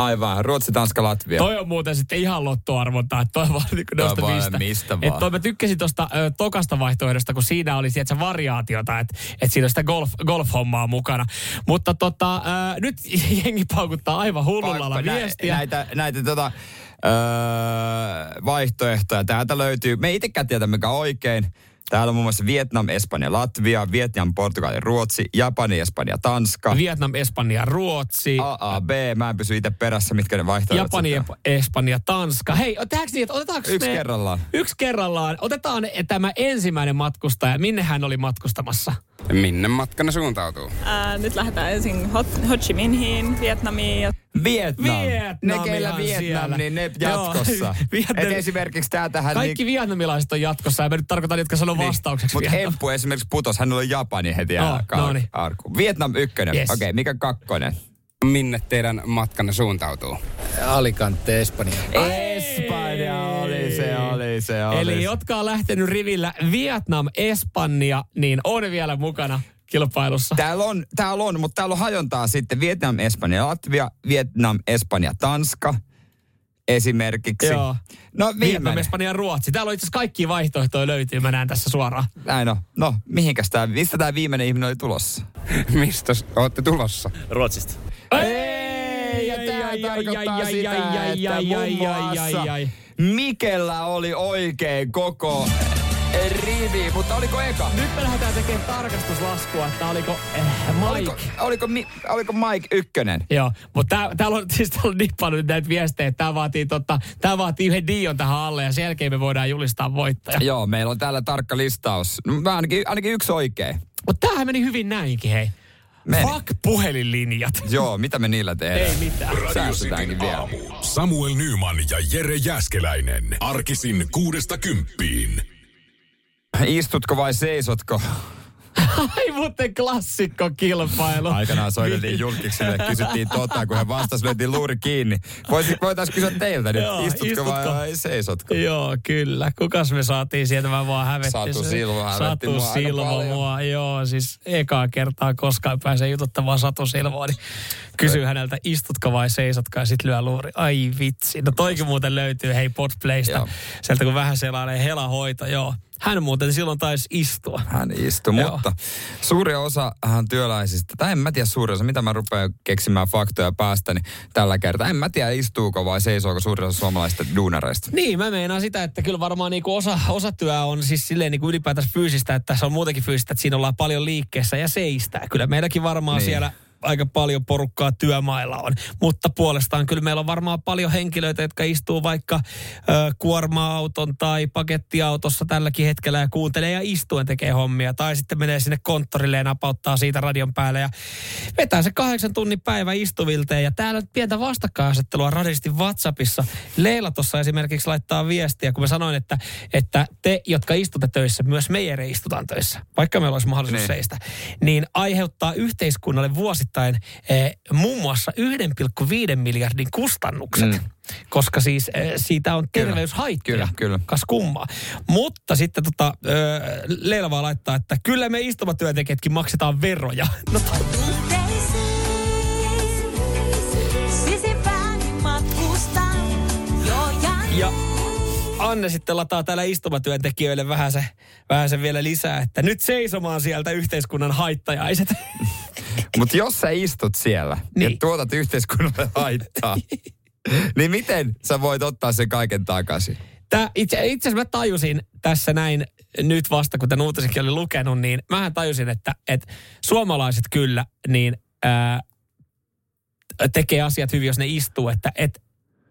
Aivan, Ruotsi, Tanska, Latvia. Toi on muuten sitten ihan lottoarvonta, että toi vaan niin Toi noista voi mistä. mistä Et vaan. toi mä tykkäsin tuosta ö, tokasta vaihtoehdosta, kun siinä oli sieltä se variaatiota, että et siinä on sitä golf, golf-hommaa mukana. Mutta tota, ö, nyt [LAUGHS] jengi paukuttaa aivan hullulla viestiä. Näitä, näitä tota, öö, vaihtoehtoja täältä löytyy. Me itsekään tiedä, mikä oikein. Täällä on muun muassa Vietnam, Espanja, Latvia, Vietnam, Portugali, Ruotsi, Japani, Espanja, Tanska. Vietnam, Espanja, Ruotsi. A, A, B. Mä en pysy itse perässä, mitkä ne vaihtoehdot Japani, sitten. Espanja, Tanska. Hei, tehdäänkö niin, että otetaanko Yksi me... kerrallaan. Yksi kerrallaan. Otetaan tämä ensimmäinen matkustaja. Minne hän oli matkustamassa? Minne matkanne suuntautuu? Ää, nyt lähdetään ensin Ho, Ho Chi Minhiin, Vietnamiin ja Vietnam. Vietnam ne, keillä Vietnam, siellä. niin ne jatkossa. [LAUGHS] Vietnam- Et esimerkiksi täältähän... Kaikki vietnamilaiset on jatkossa, ja mä nyt tarkoitan, jotka sanoo vastaukseksi Mutta. Emppu esimerkiksi putos, hän oli Japani heti oh, no niin. arku. Vietnam ykkönen. Yes. Okei, okay, mikä kakkonen? Minne teidän matkanne suuntautuu? Alicante, Espanja. Espanja se, oli se, oli Eli jotka on lähtenyt rivillä Vietnam, Espanja, niin on vielä mukana kilpailussa. Täällä on, täällä on, mutta täällä on hajontaa sitten Vietnam, Espanja, Latvia, Vietnam, Espanja, Tanska. esimerkiksi. Joo. No Vietnam, viimeinen. Espanja ja Ruotsi. Täällä on itse asiassa kaikki vaihtoehtoja löytyy, mä näen tässä suoraan. Näin on. No, mihinkäs tää, mistä tämä viimeinen ihminen oli tulossa? [LAUGHS] Mistä olette tulossa? Ruotsista. Ei, ja tää tarkoittaa sitä, että muun muassa Mikellä oli oikein koko rivi, mutta oliko eka? Nyt me lähdetään tekemään tarkastuslaskua, että oliko eh, Mike. Oliko, oliko, Mi- oliko Mike ykkönen? Joo, mutta tää, täällä on siis täällä on nippannut nyt näitä viestejä, että tää vaatii, totta, tää vaatii yhden dion tähän alle ja sen jälkeen me voidaan julistaa voittaja. Joo, meillä on täällä tarkka listaus. No, ainakin, ainakin yksi oikein. Mutta tämähän meni hyvin näinkin, hei. Meni. Fuck puhelinlinjat. Joo, mitä me niillä tehdään? Ei mitään. Radio Cityn vielä. aamu. Samuel Nyman ja Jere Jäskeläinen. Arkisin kuudesta kymppiin. Istutko vai seisotko? [LAUGHS] Ai muuten klassikko kilpailu. Aikanaan soitettiin julkiksille ja kysyttiin tota, kun he vastasi, lyötiin luuri kiinni. Voisi, voitaisiin kysyä teiltä nyt, Joo, istutko, istutko vai, seisotko? Joo, kyllä. Kukas me saatiin sieltä? Mä vaan hävettin. Satu. Silva hävetti Satu mua Silva mua. Joo, siis ekaa kertaa koskaan pääsee jututtamaan Satu Silvaa, niin kysyy häneltä, istutko vai seisotko ja sit lyö luuri. Ai vitsi. No toikin muuten löytyy, hei Podplaysta. Joo. Sieltä kun vähän selailee helahoito, joo. Hän muuten silloin taisi istua. Hän istui, Joo. mutta suuri osa hän työläisistä, tai en mä tiedä suuri osa, mitä mä rupean keksimään faktoja päästäni tällä kertaa. En mä tiedä, istuuko vai seisooko suuri osa suomalaisista duunareista. Niin, mä meinaan sitä, että kyllä varmaan niinku osa, osa työ on siis silleen niinku ylipäätänsä fyysistä, että se on muutenkin fyysistä, että siinä ollaan paljon liikkeessä ja seistää. Kyllä meilläkin varmaan Niin. niin. siellä aika paljon porukkaa työmailla on. Mutta puolestaan kyllä meillä on varmaan paljon henkilöitä, jotka istuu vaikka ö, kuorma-auton tai pakettiautossa tälläkin hetkellä ja kuuntelee ja istuen tekee hommia. Tai sitten menee sinne konttorille ja napauttaa siitä radion päälle ja vetää se kahdeksan tunnin päivä istuvilteen. Ja täällä nyt pientä vastakkainasettelua radistin WhatsAppissa. Leila tuossa esimerkiksi laittaa viestiä, kun mä sanoin, että, että te, jotka istutte töissä, myös meijere istutaan töissä, vaikka meillä olisi mahdollisuus Niin. seistä, niin aiheuttaa yhteiskunnalle vuosittain eh, muun muassa 1,5 miljardin kustannukset. Mm. Koska siis eh, siitä on terveyshaittoja. Kyllä, kyllä. Kas kummaa. Mutta sitten tota, ö, Leila vaan laittaa, että kyllä me istumatyöntekijätkin maksetaan veroja. [LAUGHS] No ja Anne sitten lataa täällä istumatyöntekijöille vähän se, vähän se vielä lisää, että nyt seisomaan sieltä yhteiskunnan haittajaiset. [LAUGHS] Mutta jos sä istut siellä niin. ja Niin. tuotat yhteiskunnalle haittaa, [LAUGHS] niin miten sä voit ottaa sen kaiken takaisin? Tää, itse, itse asiassa mä tajusin tässä näin nyt vasta, kun tämän uutisenkin oli lukenut, niin mähän tajusin, että, että suomalaiset kyllä niin ää, tekee asiat hyvin, jos ne istuu, että et,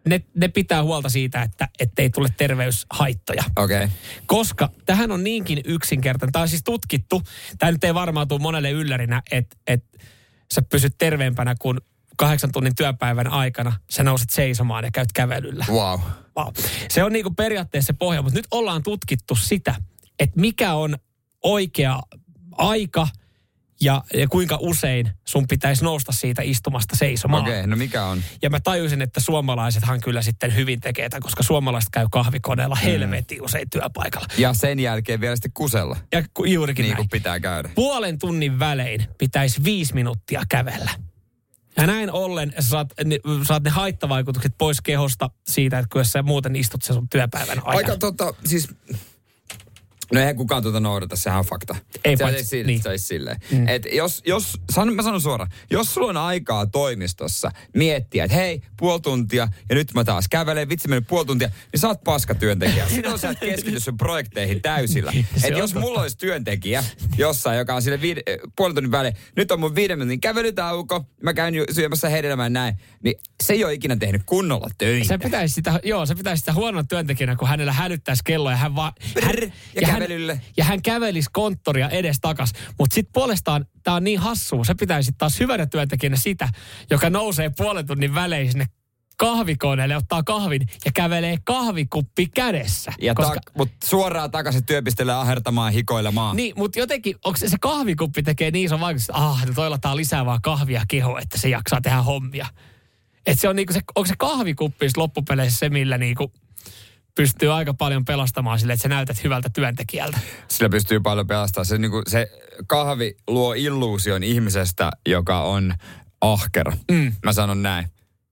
ne, ne pitää huolta siitä, että ettei tule terveyshaittoja. Okay. Koska tähän on niinkin yksinkertainen, tämä on siis tutkittu, tämä nyt ei varmaan tule monelle yllärinä, että, että sä pysyt terveempänä kuin kahdeksan tunnin työpäivän aikana sä nouset seisomaan ja käyt kävelyllä. Wow. Wow. Se on niinku periaatteessa se pohja, mutta nyt ollaan tutkittu sitä, että mikä on oikea aika ja, ja kuinka usein sun pitäisi nousta siitä istumasta seisomaan. Okei, okay, no mikä on? Ja mä tajusin, että suomalaisethan kyllä sitten hyvin tekee tämän, koska suomalaiset käy kahvikoneella helvetin usein työpaikalla. Ja sen jälkeen vielä sitten kusella, Ja ku- juurikin niin kuin pitää käydä. Puolen tunnin välein pitäisi viisi minuuttia kävellä. Ja näin ollen saat, ne, saat ne haittavaikutukset pois kehosta siitä, että kun sä muuten istut sen sun työpäivän ajan. Aika tota, siis... No eihän kukaan tuota noudata, sehän on fakta. Ei se paitsi- sille, niin. se olisi silleen. Mm. Et jos, jos, sanon, mä sanon suoraan, jos sulla on aikaa toimistossa miettiä, että hei, puoli tuntia ja nyt mä taas kävelen, vitsi mennyt puoli tuntia, niin sä oot paskatyöntekijä. Silloin sä et keskity sun projekteihin täysillä. [LAUGHS] Se Et jos totta. mulla olisi työntekijä jossain, joka on sille viide, eh, puolen tunnin välein, nyt on mun viiden minuutin kävelytauko, mä käyn syömässä hedelmää näin, niin se ei ole ikinä tehnyt kunnolla töitä. Se pitäisi sitä, joo, se pitäisi sitä huonona työntekijänä, kun hänellä hälyttäisi kello ja hän vaan... Hän, Brr, ja hän, kävelylle. ja hän kävelisi konttoria edes takas. Mutta sitten puolestaan tämä on niin hassua. Se pitäisi taas hyvänä työntekijänä sitä, joka nousee puolen tunnin välein sinne kahvikoneelle, ottaa kahvin ja kävelee kahvikuppi kädessä. Ja koska, tak, mut suoraan takaisin työpisteelle ahertamaan, hikoilemaan. niin, mutta jotenkin, onko se, se kahvikuppi tekee niin iso vaikutus, että ah, no toi lataa lisää vaan kahvia kehoon, että se jaksaa tehdä hommia. Et se on niinku se, onko se kahvikuppi sit loppupeleissä se, millä niinku pystyy aika paljon pelastamaan sille, että sä näytät hyvältä työntekijältä. Sillä pystyy paljon pelastamaan. Se, niin kuin, se kahvi luo illuusion ihmisestä, joka on ahkera. Mm. Mä sanon näin.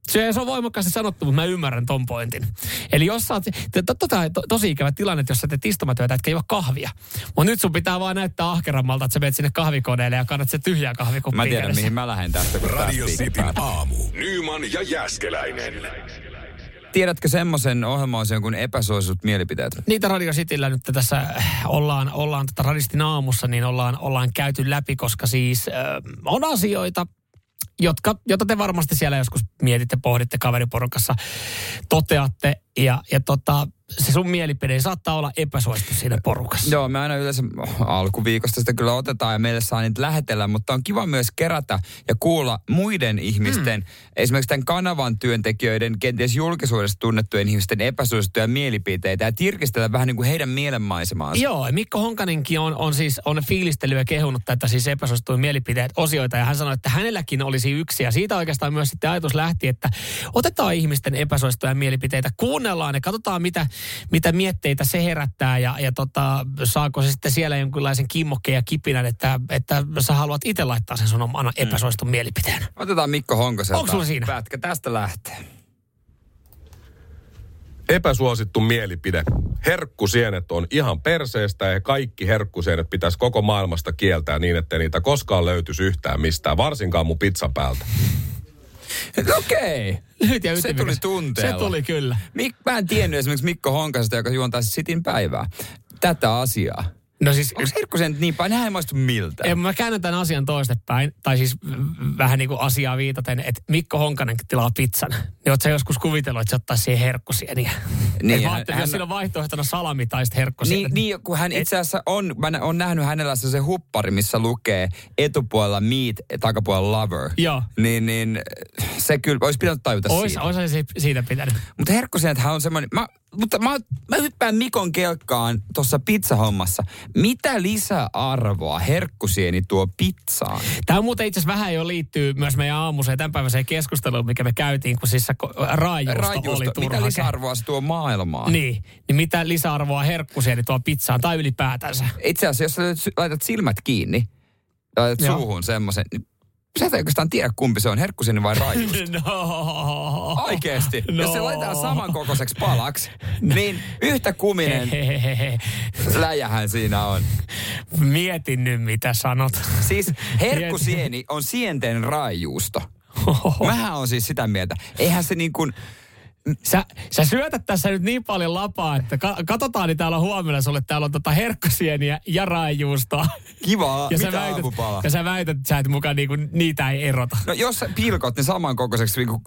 Se, se on voimakkaasti sanottu, mutta mä ymmärrän ton pointin. Eli jos sä oot, to, to, to, to, tosi ikävä tilanne, että jos sä teet istumatyötä, etkä juo kahvia. Mutta nyt sun pitää vaan näyttää ahkerammalta, että sä menet sinne kahvikoneelle ja kannat se tyhjää kahvikuppia Mä tiedän, kädessä. mihin mä lähden tästä, kun Radio Cityn aamu. Nyman ja Jäskeläinen. Tiedätkö semmoisen ohjelmaosion kuin epäsuositut mielipiteet? Niitä Radio Cityllä nyt tässä äh, ollaan, ollaan tota radistin aamussa, niin ollaan, ollaan käyty läpi, koska siis äh, on asioita, jotka, jota te varmasti siellä joskus mietitte, pohditte kaveriporukassa, toteatte ja, ja tota, se sun mielipide saattaa olla epäsuosittu siinä porukassa. Joo, me aina yleensä alkuviikosta sitä kyllä otetaan ja meille saa niitä lähetellä, mutta on kiva myös kerätä ja kuulla muiden ihmisten, hmm. esimerkiksi tämän kanavan työntekijöiden, kenties julkisuudessa tunnettujen ihmisten epäsuosittuja mielipiteitä ja tirkistellä vähän niin kuin heidän mielenmaisemaansa. Joo, ja Mikko Honkanenkin on, on siis on fiilistelyä ja kehunut tätä siis epäsuosittuja mielipiteet osioita, ja hän sanoi, että hänelläkin olisi yksi, ja siitä oikeastaan myös sitten ajatus lähti, että otetaan ihmisten epäsuosittuja mielipiteitä, kuunnellaan ja katsotaan, mitä, mitä mietteitä se herättää, ja, ja tota, saako se sitten siellä jonkinlaisen kimmokkeen ja kipinän, että, että sä haluat itse laittaa sen sun oman epäsuositun mielipiteen. Otetaan Mikko Honkoselta. Onko sulla siinä? Pätkä tästä lähtee. epäsuosittu mielipide. Herkkusienet on ihan perseestä ja kaikki herkkusienet pitäisi koko maailmasta kieltää niin, että niitä koskaan löytyisi yhtään mistään, varsinkaan mun pizzan päältä. Okei. Ja Se tuli tunteella. Se tuli kyllä. Mik, mä en tiennyt esimerkiksi Mikko Honkasesta, joka juontaa siis Sitin päivää. Tätä asiaa. No siis Onko herkkusen niin paljon? Nehän ei maistu miltä. En, mä käännän tämän asian toistepäin, tai siis vähän niin kuin asiaa viitaten, että Mikko Honkanen tilaa pizzan. Niin oot sä joskus kuvitellut, että se ottaisi siihen herkkusieniä? Niin, mä hän- ajattelin, hän- jos siinä on vaihtoehtona salami tai sitten herkkusieniä. Niin, niin, kun hän itse asiassa on, mä on nähnyt hänellä se huppari, missä lukee etupuolella meat, takapuolella lover. Joo. Niin, niin se kyllä, olisi pitänyt tajuta Ois, siitä. ois se siitä pitänyt. Mutta herkkusienethän on semmoinen, mä, mutta mä, mä hyppään Mikon kelkkaan tuossa pizzahommassa. Mitä lisäarvoa herkkusieni tuo pizzaan? Tämä muuten itse asiassa vähän jo liittyy myös meidän aamuseen tämänpäiväiseen keskusteluun, mikä me käytiin, kun siis se ko- raajuusto, oli turha. mitä lisäarvoa se tuo maailmaan? Niin, niin mitä lisäarvoa herkkusieni tuo pizzaan tai ylipäätänsä? Itse asiassa, jos sä laitat- silmät kiinni, laitat Joo. suuhun semmoisen, niin sä et oikeastaan tiedä kumpi se on, herkkusieni vai rajuusto. [LAUGHS] No. Oikeesti. No. Jos se No. laitetaan samankokoiseksi palaksi, niin yhtä kuminen Hehehehe. [LAUGHS] läjähän siinä on. Mietin nyt, mitä sanot. Siis herkkusieni on sienten raajuusto. Mähän on siis sitä mieltä. Eihän se niin kuin, Sä, sä syötät tässä nyt niin paljon lapaa, että ka- katsotaan, niin täällä huomenna sulle täällä on tota herkkosieniä ja raajuustoa. kivaa, Ja sä, mitä väität, aamupala? ja sä väität, että sä et mukaan niinku, niitä ei erota. No jos sä pilkot ne samankokoiseksi niin kuin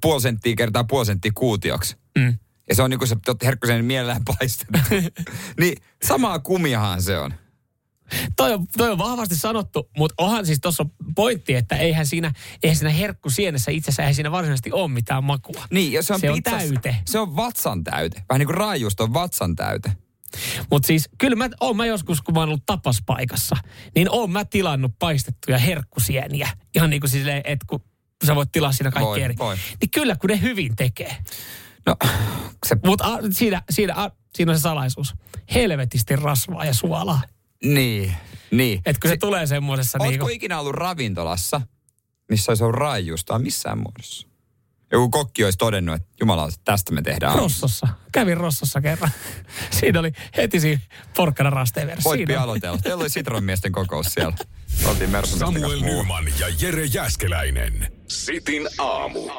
puoli senttiä kertaa puoli senttiä kuutioksi. Mm. Ja se on niin kuin se herkkusieni mielellään paistettu. [LAUGHS] niin samaa kumiahan se on. Toi on, toi on vahvasti sanottu, mutta onhan siis tuossa pointti, että eihän siinä, eihän siinä herkkusienessä itsessä, eihän siinä varsinaisesti ole mitään makua. Niin, ja se on, Se on täyte. Se on vatsan täyte. Vähän niin kuin raajuusto on vatsan täyte. Mutta siis kyllä mä, oon mä joskus, kun mä oon ollut tapaspaikassa, niin oon mä tilannut paistettuja herkkusieniä. Ihan niin kuin silleen, että kun sä voit tilaa siinä kaikki Voi, eri. voi. Niin kyllä, kun ne hyvin tekee. No, se, Mutta siinä, siinä, siinä on se salaisuus. Helvetisti rasvaa ja suolaa. Niin, niin. Että kun se, tulee semmoisessa Oletko niinku... ikinä ollut ravintolassa, missä olisi ollut raajuustoa missään muodossa? Joku kokki olisi todennut, että jumala, tästä me tehdään. Rossossa. Kävin Rossossa kerran. [LAUGHS] Siinä oli heti siinä porkkana rasteen Voit Siinä on. aloitella. Teillä oli Citron miesten kokous siellä. Oltiin Samuel. Nyman ja Jere Jäskeläinen. Sitin aamu.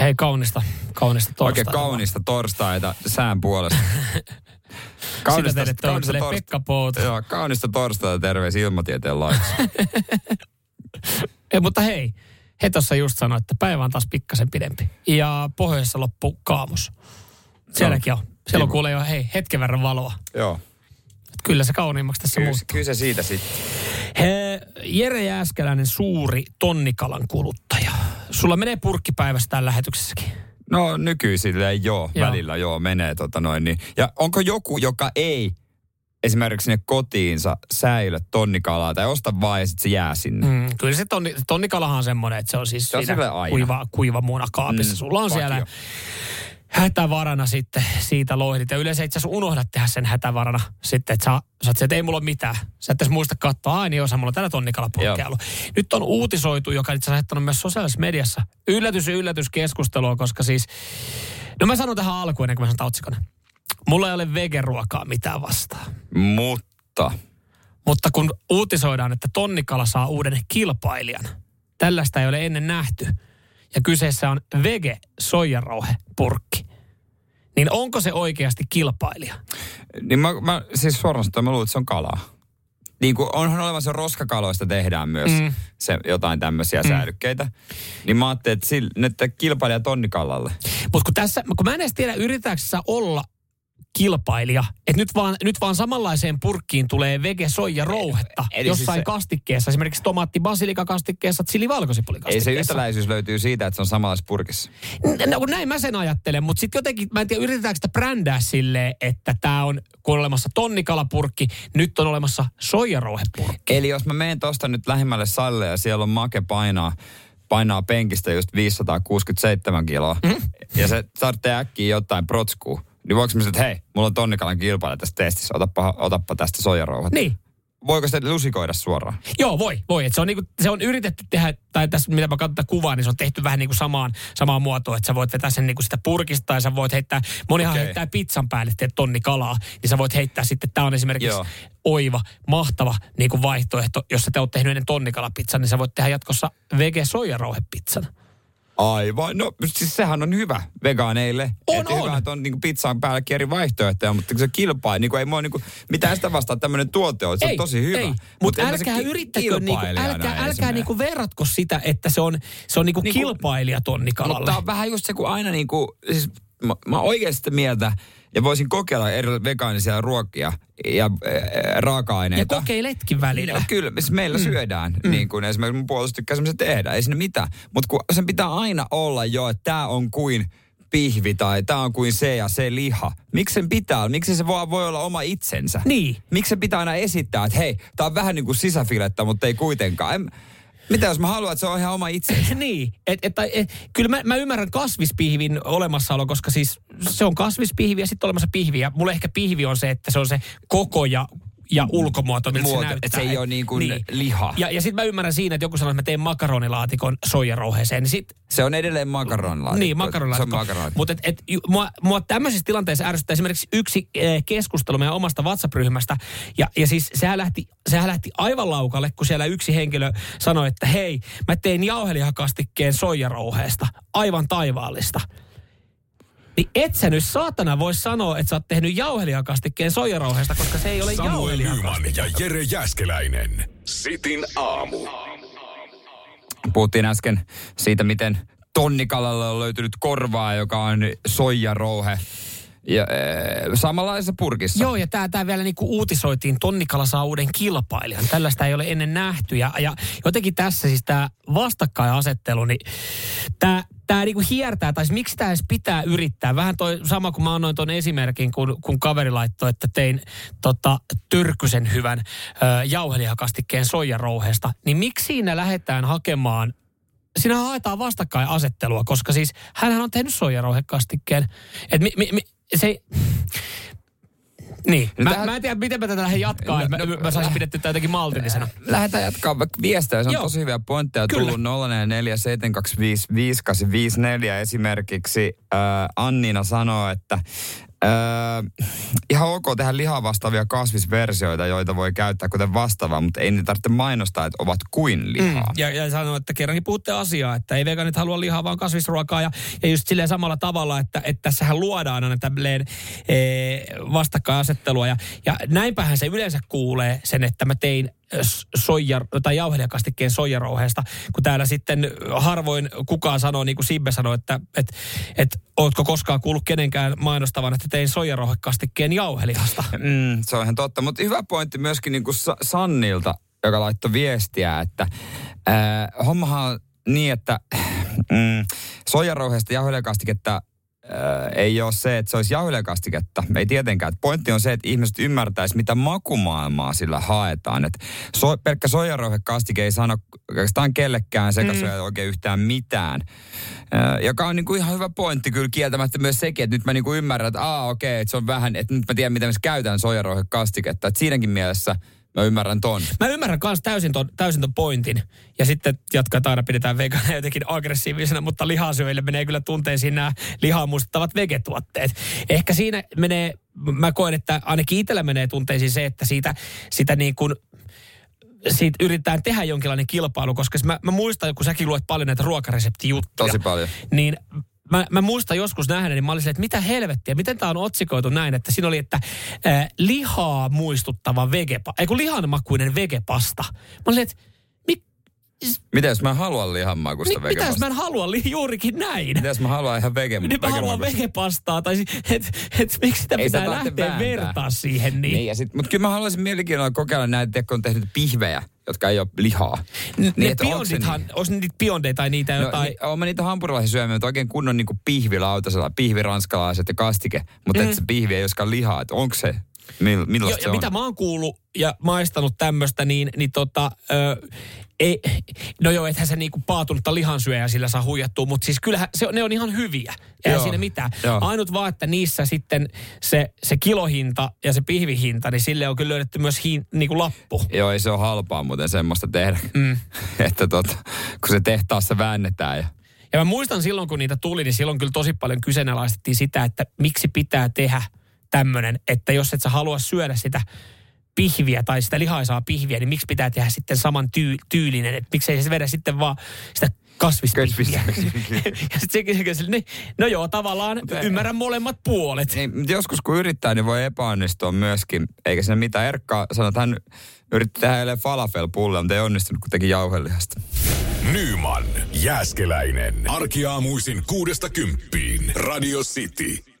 Hei, kaunista. Kaunista Oikein torstaita. kaunista torstaita sään puolesta. [LAUGHS] Sitä teille toivottelee Pekka Pout. Joo, kaunista torstaita terveisiä ilmatieteen laitossa. [LAUGHS] Ei, mutta hei, he tuossa just sanoi, että päivä on taas pikkasen pidempi. Ja pohjoisessa loppu kaamos. Sielläkin on. Siellä on Kiva. kuule jo, hei, hetken verran valoa. Joo. Kyllä se kauniimmaksi tässä Kyllä, muuttuu. kyllä se siitä sitten. He, Jere Jääskeläinen, suuri tonnikalan kuluttaja. Sulla menee purkkipäivässä täällä lähetyksessäkin. No nykyisille joo, Joo. välillä joo, menee tota noin. Niin. Ja onko joku, joka ei esimerkiksi sinne kotiinsa säilö tonnikalaa tai osta vaan ja sitten se jää sinne? Mm, kyllä se tonni, tonnikalahan on semmoinen, että se on siis Se on siinä kuiva, kuiva muuna kaapissa. Mm, Sulla on siellä vakio. Hätävarana sitten siitä loihdit. Ja yleensä itse asiassa unohdat tehdä sen hätävarana sitten, että sä, sä että ei mulla ole mitään. Sä et edes muista katsoa, ai niin osa, mulla on tänä tonnikalapurkkia ollut. Nyt on uutisoitu, joka on itse asiassa heittanut myös sosiaalisessa mediassa. Yllätys, yllätys keskustelua, koska siis, no mä sanon tähän alkuun ennen kuin mä sanon otsikon. Mulla ei ole vegeruokaa mitään vastaan. Mutta Mutta kun uutisoidaan, että tonnikala saa uuden kilpailijan, tällaista ei ole ennen nähty. Ja kyseessä on vege soijarouhe purkki. Niin onko se oikeasti kilpailija? Niin mä, mä siis suoraan sanoen, mä luulen, että se on kalaa. Niin kuin onhan olemassa roskakaloista tehdään myös Mm. se, jotain tämmöisiä mm. säälykkeitä. Niin mä ajattelin, että sillä, nyt kilpailija tonnikalalle. Mutta kun tässä, kun mä en edes tiedä, yritetäänkö olla kilpailija, että nyt vaan, nyt vaan samanlaiseen purkkiin tulee vege soija rouhetta Eli jossain siis se- kastikkeessa, esimerkiksi tomaatti basilika kastikkeessa, chili Ei se valkosipulikastikkeessa. yhtäläisyys löytyy siitä, että se on samanlaisessa purkissa. No kun näin mä sen ajattelen, mutta sitten jotenkin, mä en tiedä, yritetäänkö sitä brändää silleen, että tämä on, kun on olemassa tonnikalapurkki, nyt on olemassa soijarouhepurkki. Eli jos mä menen tosta nyt lähimmälle salille ja siellä on make painaa, painaa penkistä just 567 kiloa, mm. ja se tarvitsee äkkiä jotain protskua, niin voiko mä sanoa, että hei, mulla on tonnikalan kilpailija tässä testissä, otappa, otappa tästä soijarouhat. Niin. Voiko sitä lusikoida suoraan? Joo, voi, voi. Et se, on niinku, se on yritetty tehdä, tai tässä mitä mä katson kuvaa, niin se on tehty vähän niin kuin samaan, samaan muotoon, että sä voit vetää sen niinku sitä purkista, tai sä voit heittää, monihan Okei. heittää pizzan päälle, teet tonni kalaa, niin sä voit heittää sitten, tämä on esimerkiksi Joo. oiva, mahtava niin kuin vaihtoehto, jos sä te oot tehnyt ennen tonnikalapizzan, niin sä voit tehdä jatkossa vege soijarouhepizzan. Aivan, no siis sehän on hyvä vegaaneille. On, Et Hyvä, on. että on niin pizzan päällekin eri vaihtoehtoja, mutta se kilpaa, niin ei mua niin mitään sitä vastaan tämmöinen tuote on. Se on tosi hyvä. Ei, Mut mutta se älkää ki- yrittäkö, niinku, kilpailijana älkää, älkää esimerkiksi. niinku verratko sitä, että se on, se on niinku Niinku- kilpailija tonnikalalle. Mutta on vähän just se, kun aina niin kuin, siis mä, mä oikeasti mieltä, ja voisin kokeilla eri vegaanisia ruokia ja äh, raaka-aineita. ja kokeiletkin välillä. No, kyllä, siis meillä mm. syödään, mm. niin kuin esimerkiksi mun puolesta tykkää semmoisen tehdä, ei sinne mitään. Mutta kun sen pitää aina olla jo, että tämä on kuin pihvi tai tämä on kuin se ja se liha. Miksi sen pitää? Miksi se voi, voi olla oma itsensä? Niin. Miksi se pitää aina esittää, että hei, tämä on vähän niin kuin sisäfilettä, mutta ei kuitenkaan. En, mitä jos mä haluan, että se on ihan oma itsensä? [LAUGHS] niin, et, et, et, kyllä mä, mä ymmärrän kasvispihvin olemassaolo, koska siis se on kasvispihvi ja sitten olemassa pihvi. Ja mulle ehkä pihvi on se, että se on se koko ja ja ulkomuoto, miltä Muoto, se näyttää. että se ei ole niin kuin liha. Ja, ja sitten mä ymmärrän siinä, että joku sanoo, että mä teen makaronilaatikon soijarouheeseen, niin sit, Se on edelleen makaronilaatikko. niin, Se on makaronilaatikko. makaronilaatikko. Mutta et, et, ju- mua, mua tämmöisissä tilanteissa ärsyttää esimerkiksi yksi eh, keskustelu meidän omasta WhatsApp-ryhmästä. Ja, ja siis sehän lähti, sehän lähti aivan laukalle, kun siellä yksi henkilö sanoi, että hei, mä tein jauhelihakastikkeen soijarouheesta. Aivan taivaallista. Niin et sä nyt saatana voi sanoa, että sä oot tehnyt jauhelihakastikkeen soijarouheesta, koska se ei ole Samuel. Nyman ja Jere Jäskeläinen. Sitin aamu. Puhuttiin äsken siitä, miten tonnikalalle on löytynyt korvaa, joka on soijarouhe. Ja, äh, samanlaisessa purkissa. Joo, ja tämä tää vielä niinku uutisoitiin, Tonnikala saa uuden kilpailijan. Tällaista ei ole ennen nähty. Ja, ja jotenkin tässä siis tämä vastakkainasettelu, niin tämä tämä niinku hiertää, tai siis miksi tämä edes pitää yrittää. Vähän toi sama kuin mä annoin tuon esimerkin, kun, kun kaveri laittoi, että tein tota, tyrkysen hyvän ö, jauhelihakastikkeen soijarouheesta. Niin miksi siinä lähdetään hakemaan Siinä haetaan vastakkainasettelua, koska siis hänhän on tehnyt soijarouhekastikkeen. Et mi, mi, mi, se Niin, No mä, tähän- mä en tiedä, miten mä tätä lähden jatkaa, että mä, mä saisin pidettyä tätä jotenkin maltillisena. Lähdetään jatkaa vaikka viestejä. Se on Joo. tosi hyviä pointteja Kyllä. tullut 0447255854 esimerkiksi. Äh, Anniina sanoo, että äh, ihan ok tehdä lihaa vastaavia kasvisversioita, joita voi käyttää kuten vastaavaa, mutta ei niitä tarvitse mainostaa, että ovat kuin lihaa. Ja, ja sanoo, että kerrankin puhutte asiaa, että ei veganit halua lihaa, vaan kasvisruokaa. Ja, ja just silleen samalla tavalla, että, että tässähän luodaan aina e, vastakkainasettelua. Ja, ja näinpähän se yleensä kuulee sen, että mä tein soija, tai jauhelihakastikkeen soijarouheesta, kun täällä sitten harvoin kukaan sanoo, niin kuin Sibbe sanoi, että et, et, ootko koskaan kuullut kenenkään mainostavan, että tein soijarouhekastikkeen jauhelihasta. Mm, se on ihan totta, mutta hyvä pointti myöskin niin kuin Sa- Sannilta, joka laittoi viestiä, että äh, hommahan on niin, että mm, soijarouheesta jauhelihakastiketta ei ole se, että se olisi jauhelihakastiketta. Ei tietenkään. Et pointti on se, että ihmiset ymmärtäisi, mitä makumaailmaa sillä haetaan. Et so, pelkkä soijarouhekastike ei sano oikeastaan kellekään sekasoja mm. oikein yhtään mitään. Ö, joka on niinku ihan hyvä pointti kyllä kieltämättä myös sekin, että nyt mä niinku ymmärrän, että aa okei, okay, että se on vähän, että nyt mä tiedän, miten mä käytän soijarouhekastiketta. Että siinäkin mielessä mä ymmärrän ton. Mä ymmärrän myös täysin ton, täysin ton pointin. Ja sitten jatkaa, aina pidetään vegana [LAUGHS] jotenkin aggressiivisena, mutta lihasyöille menee kyllä tunteisiin nämä lihaa muistuttavat vegetuotteet. Ehkä siinä menee, mä koen, että ainakin itsellä menee tunteisiin se, että siitä, sitä niin kuin siitä yritetään tehdä jonkinlainen kilpailu, koska mä, mä muistan, kun säkin luet paljon näitä ruokareseptijuttuja. Tosi paljon. Niin mä, mä muistan joskus nähdä, niin mä olin silleen, että mitä helvettiä, miten tämä on otsikoitu näin, että siinä oli, että äh, lihaa muistuttava vegepa, ei kun lihanmakuinen vegepasta. Mä olin, että mik, Mitä jos mä haluan lihanmakusta mi, mitä jos mä en halua li, juurikin näin? Mitä jos mä haluan ihan vege, Niin mä haluan vegepastaa, tai että et, miksi sitä Ei pitää lähteä vääntää. vertaa siihen. Niin. Niin, ja sit, mutta kyllä mä haluaisin mielenkiinnolla kokeilla näitä, kun on tehnyt pihvejä, jotka ei ole lihaa. Niin, ne biondithan, niin? onko niitä biondeja tai niitä No, jotain... niin, oon mä niitä hampurilaisia syömiä, mutta oikein kunnon niin pihvilautasella, pihviranskalaiset ja kastike. Mutta mm. että se pihvi ei olisikaan lihaa, että onko se, mill, millaista Jo, se ja on? mitä mä oon kuullut ja maistanut tämmöistä, niin, niin tota, ö, ei, no joo, ethän se niinku paatunutta lihansyöjää sillä saa huijattua, mutta siis kyllähän se, ne on ihan hyviä. Joo, siinä mitään. joo. Ainut vaan, että niissä sitten se, se kilohinta ja se pihvihinta, niin sille on kyllä löydetty myös hin, niinku lappu. Joo, ei se ole halpaa muuten semmoista tehdä. Mm. [LAUGHS] että tota, kun se tehtaassa väännetään ja Ja mä muistan silloin, kun niitä tuli, niin silloin kyllä tosi paljon kyseenalaistettiin sitä, että miksi pitää tehdä tämmöinen, että jos et sä halua syödä sitä pihviä tai sitä lihaisaa pihviä, niin miksi pitää tehdä sitten saman tyy- tyylinen, että miksei se vedä sitten vaan sitä kasvispihviä. [LAUGHS] ja sitten sekin se, niin, no joo, tavallaan ymmärrän molemmat puolet. Niin, mutta joskus kun yrittää, niin voi epäonnistua myöskin. Eikä siinä mitään. Erkka sanoi, että hän yritti tehdä eilen falafel-pulle, mutta ei onnistunut, kun teki jauhelihasta. Nyman, Jääskeläinen. Arkiaamuisin kuudesta kymppiin. Radio City.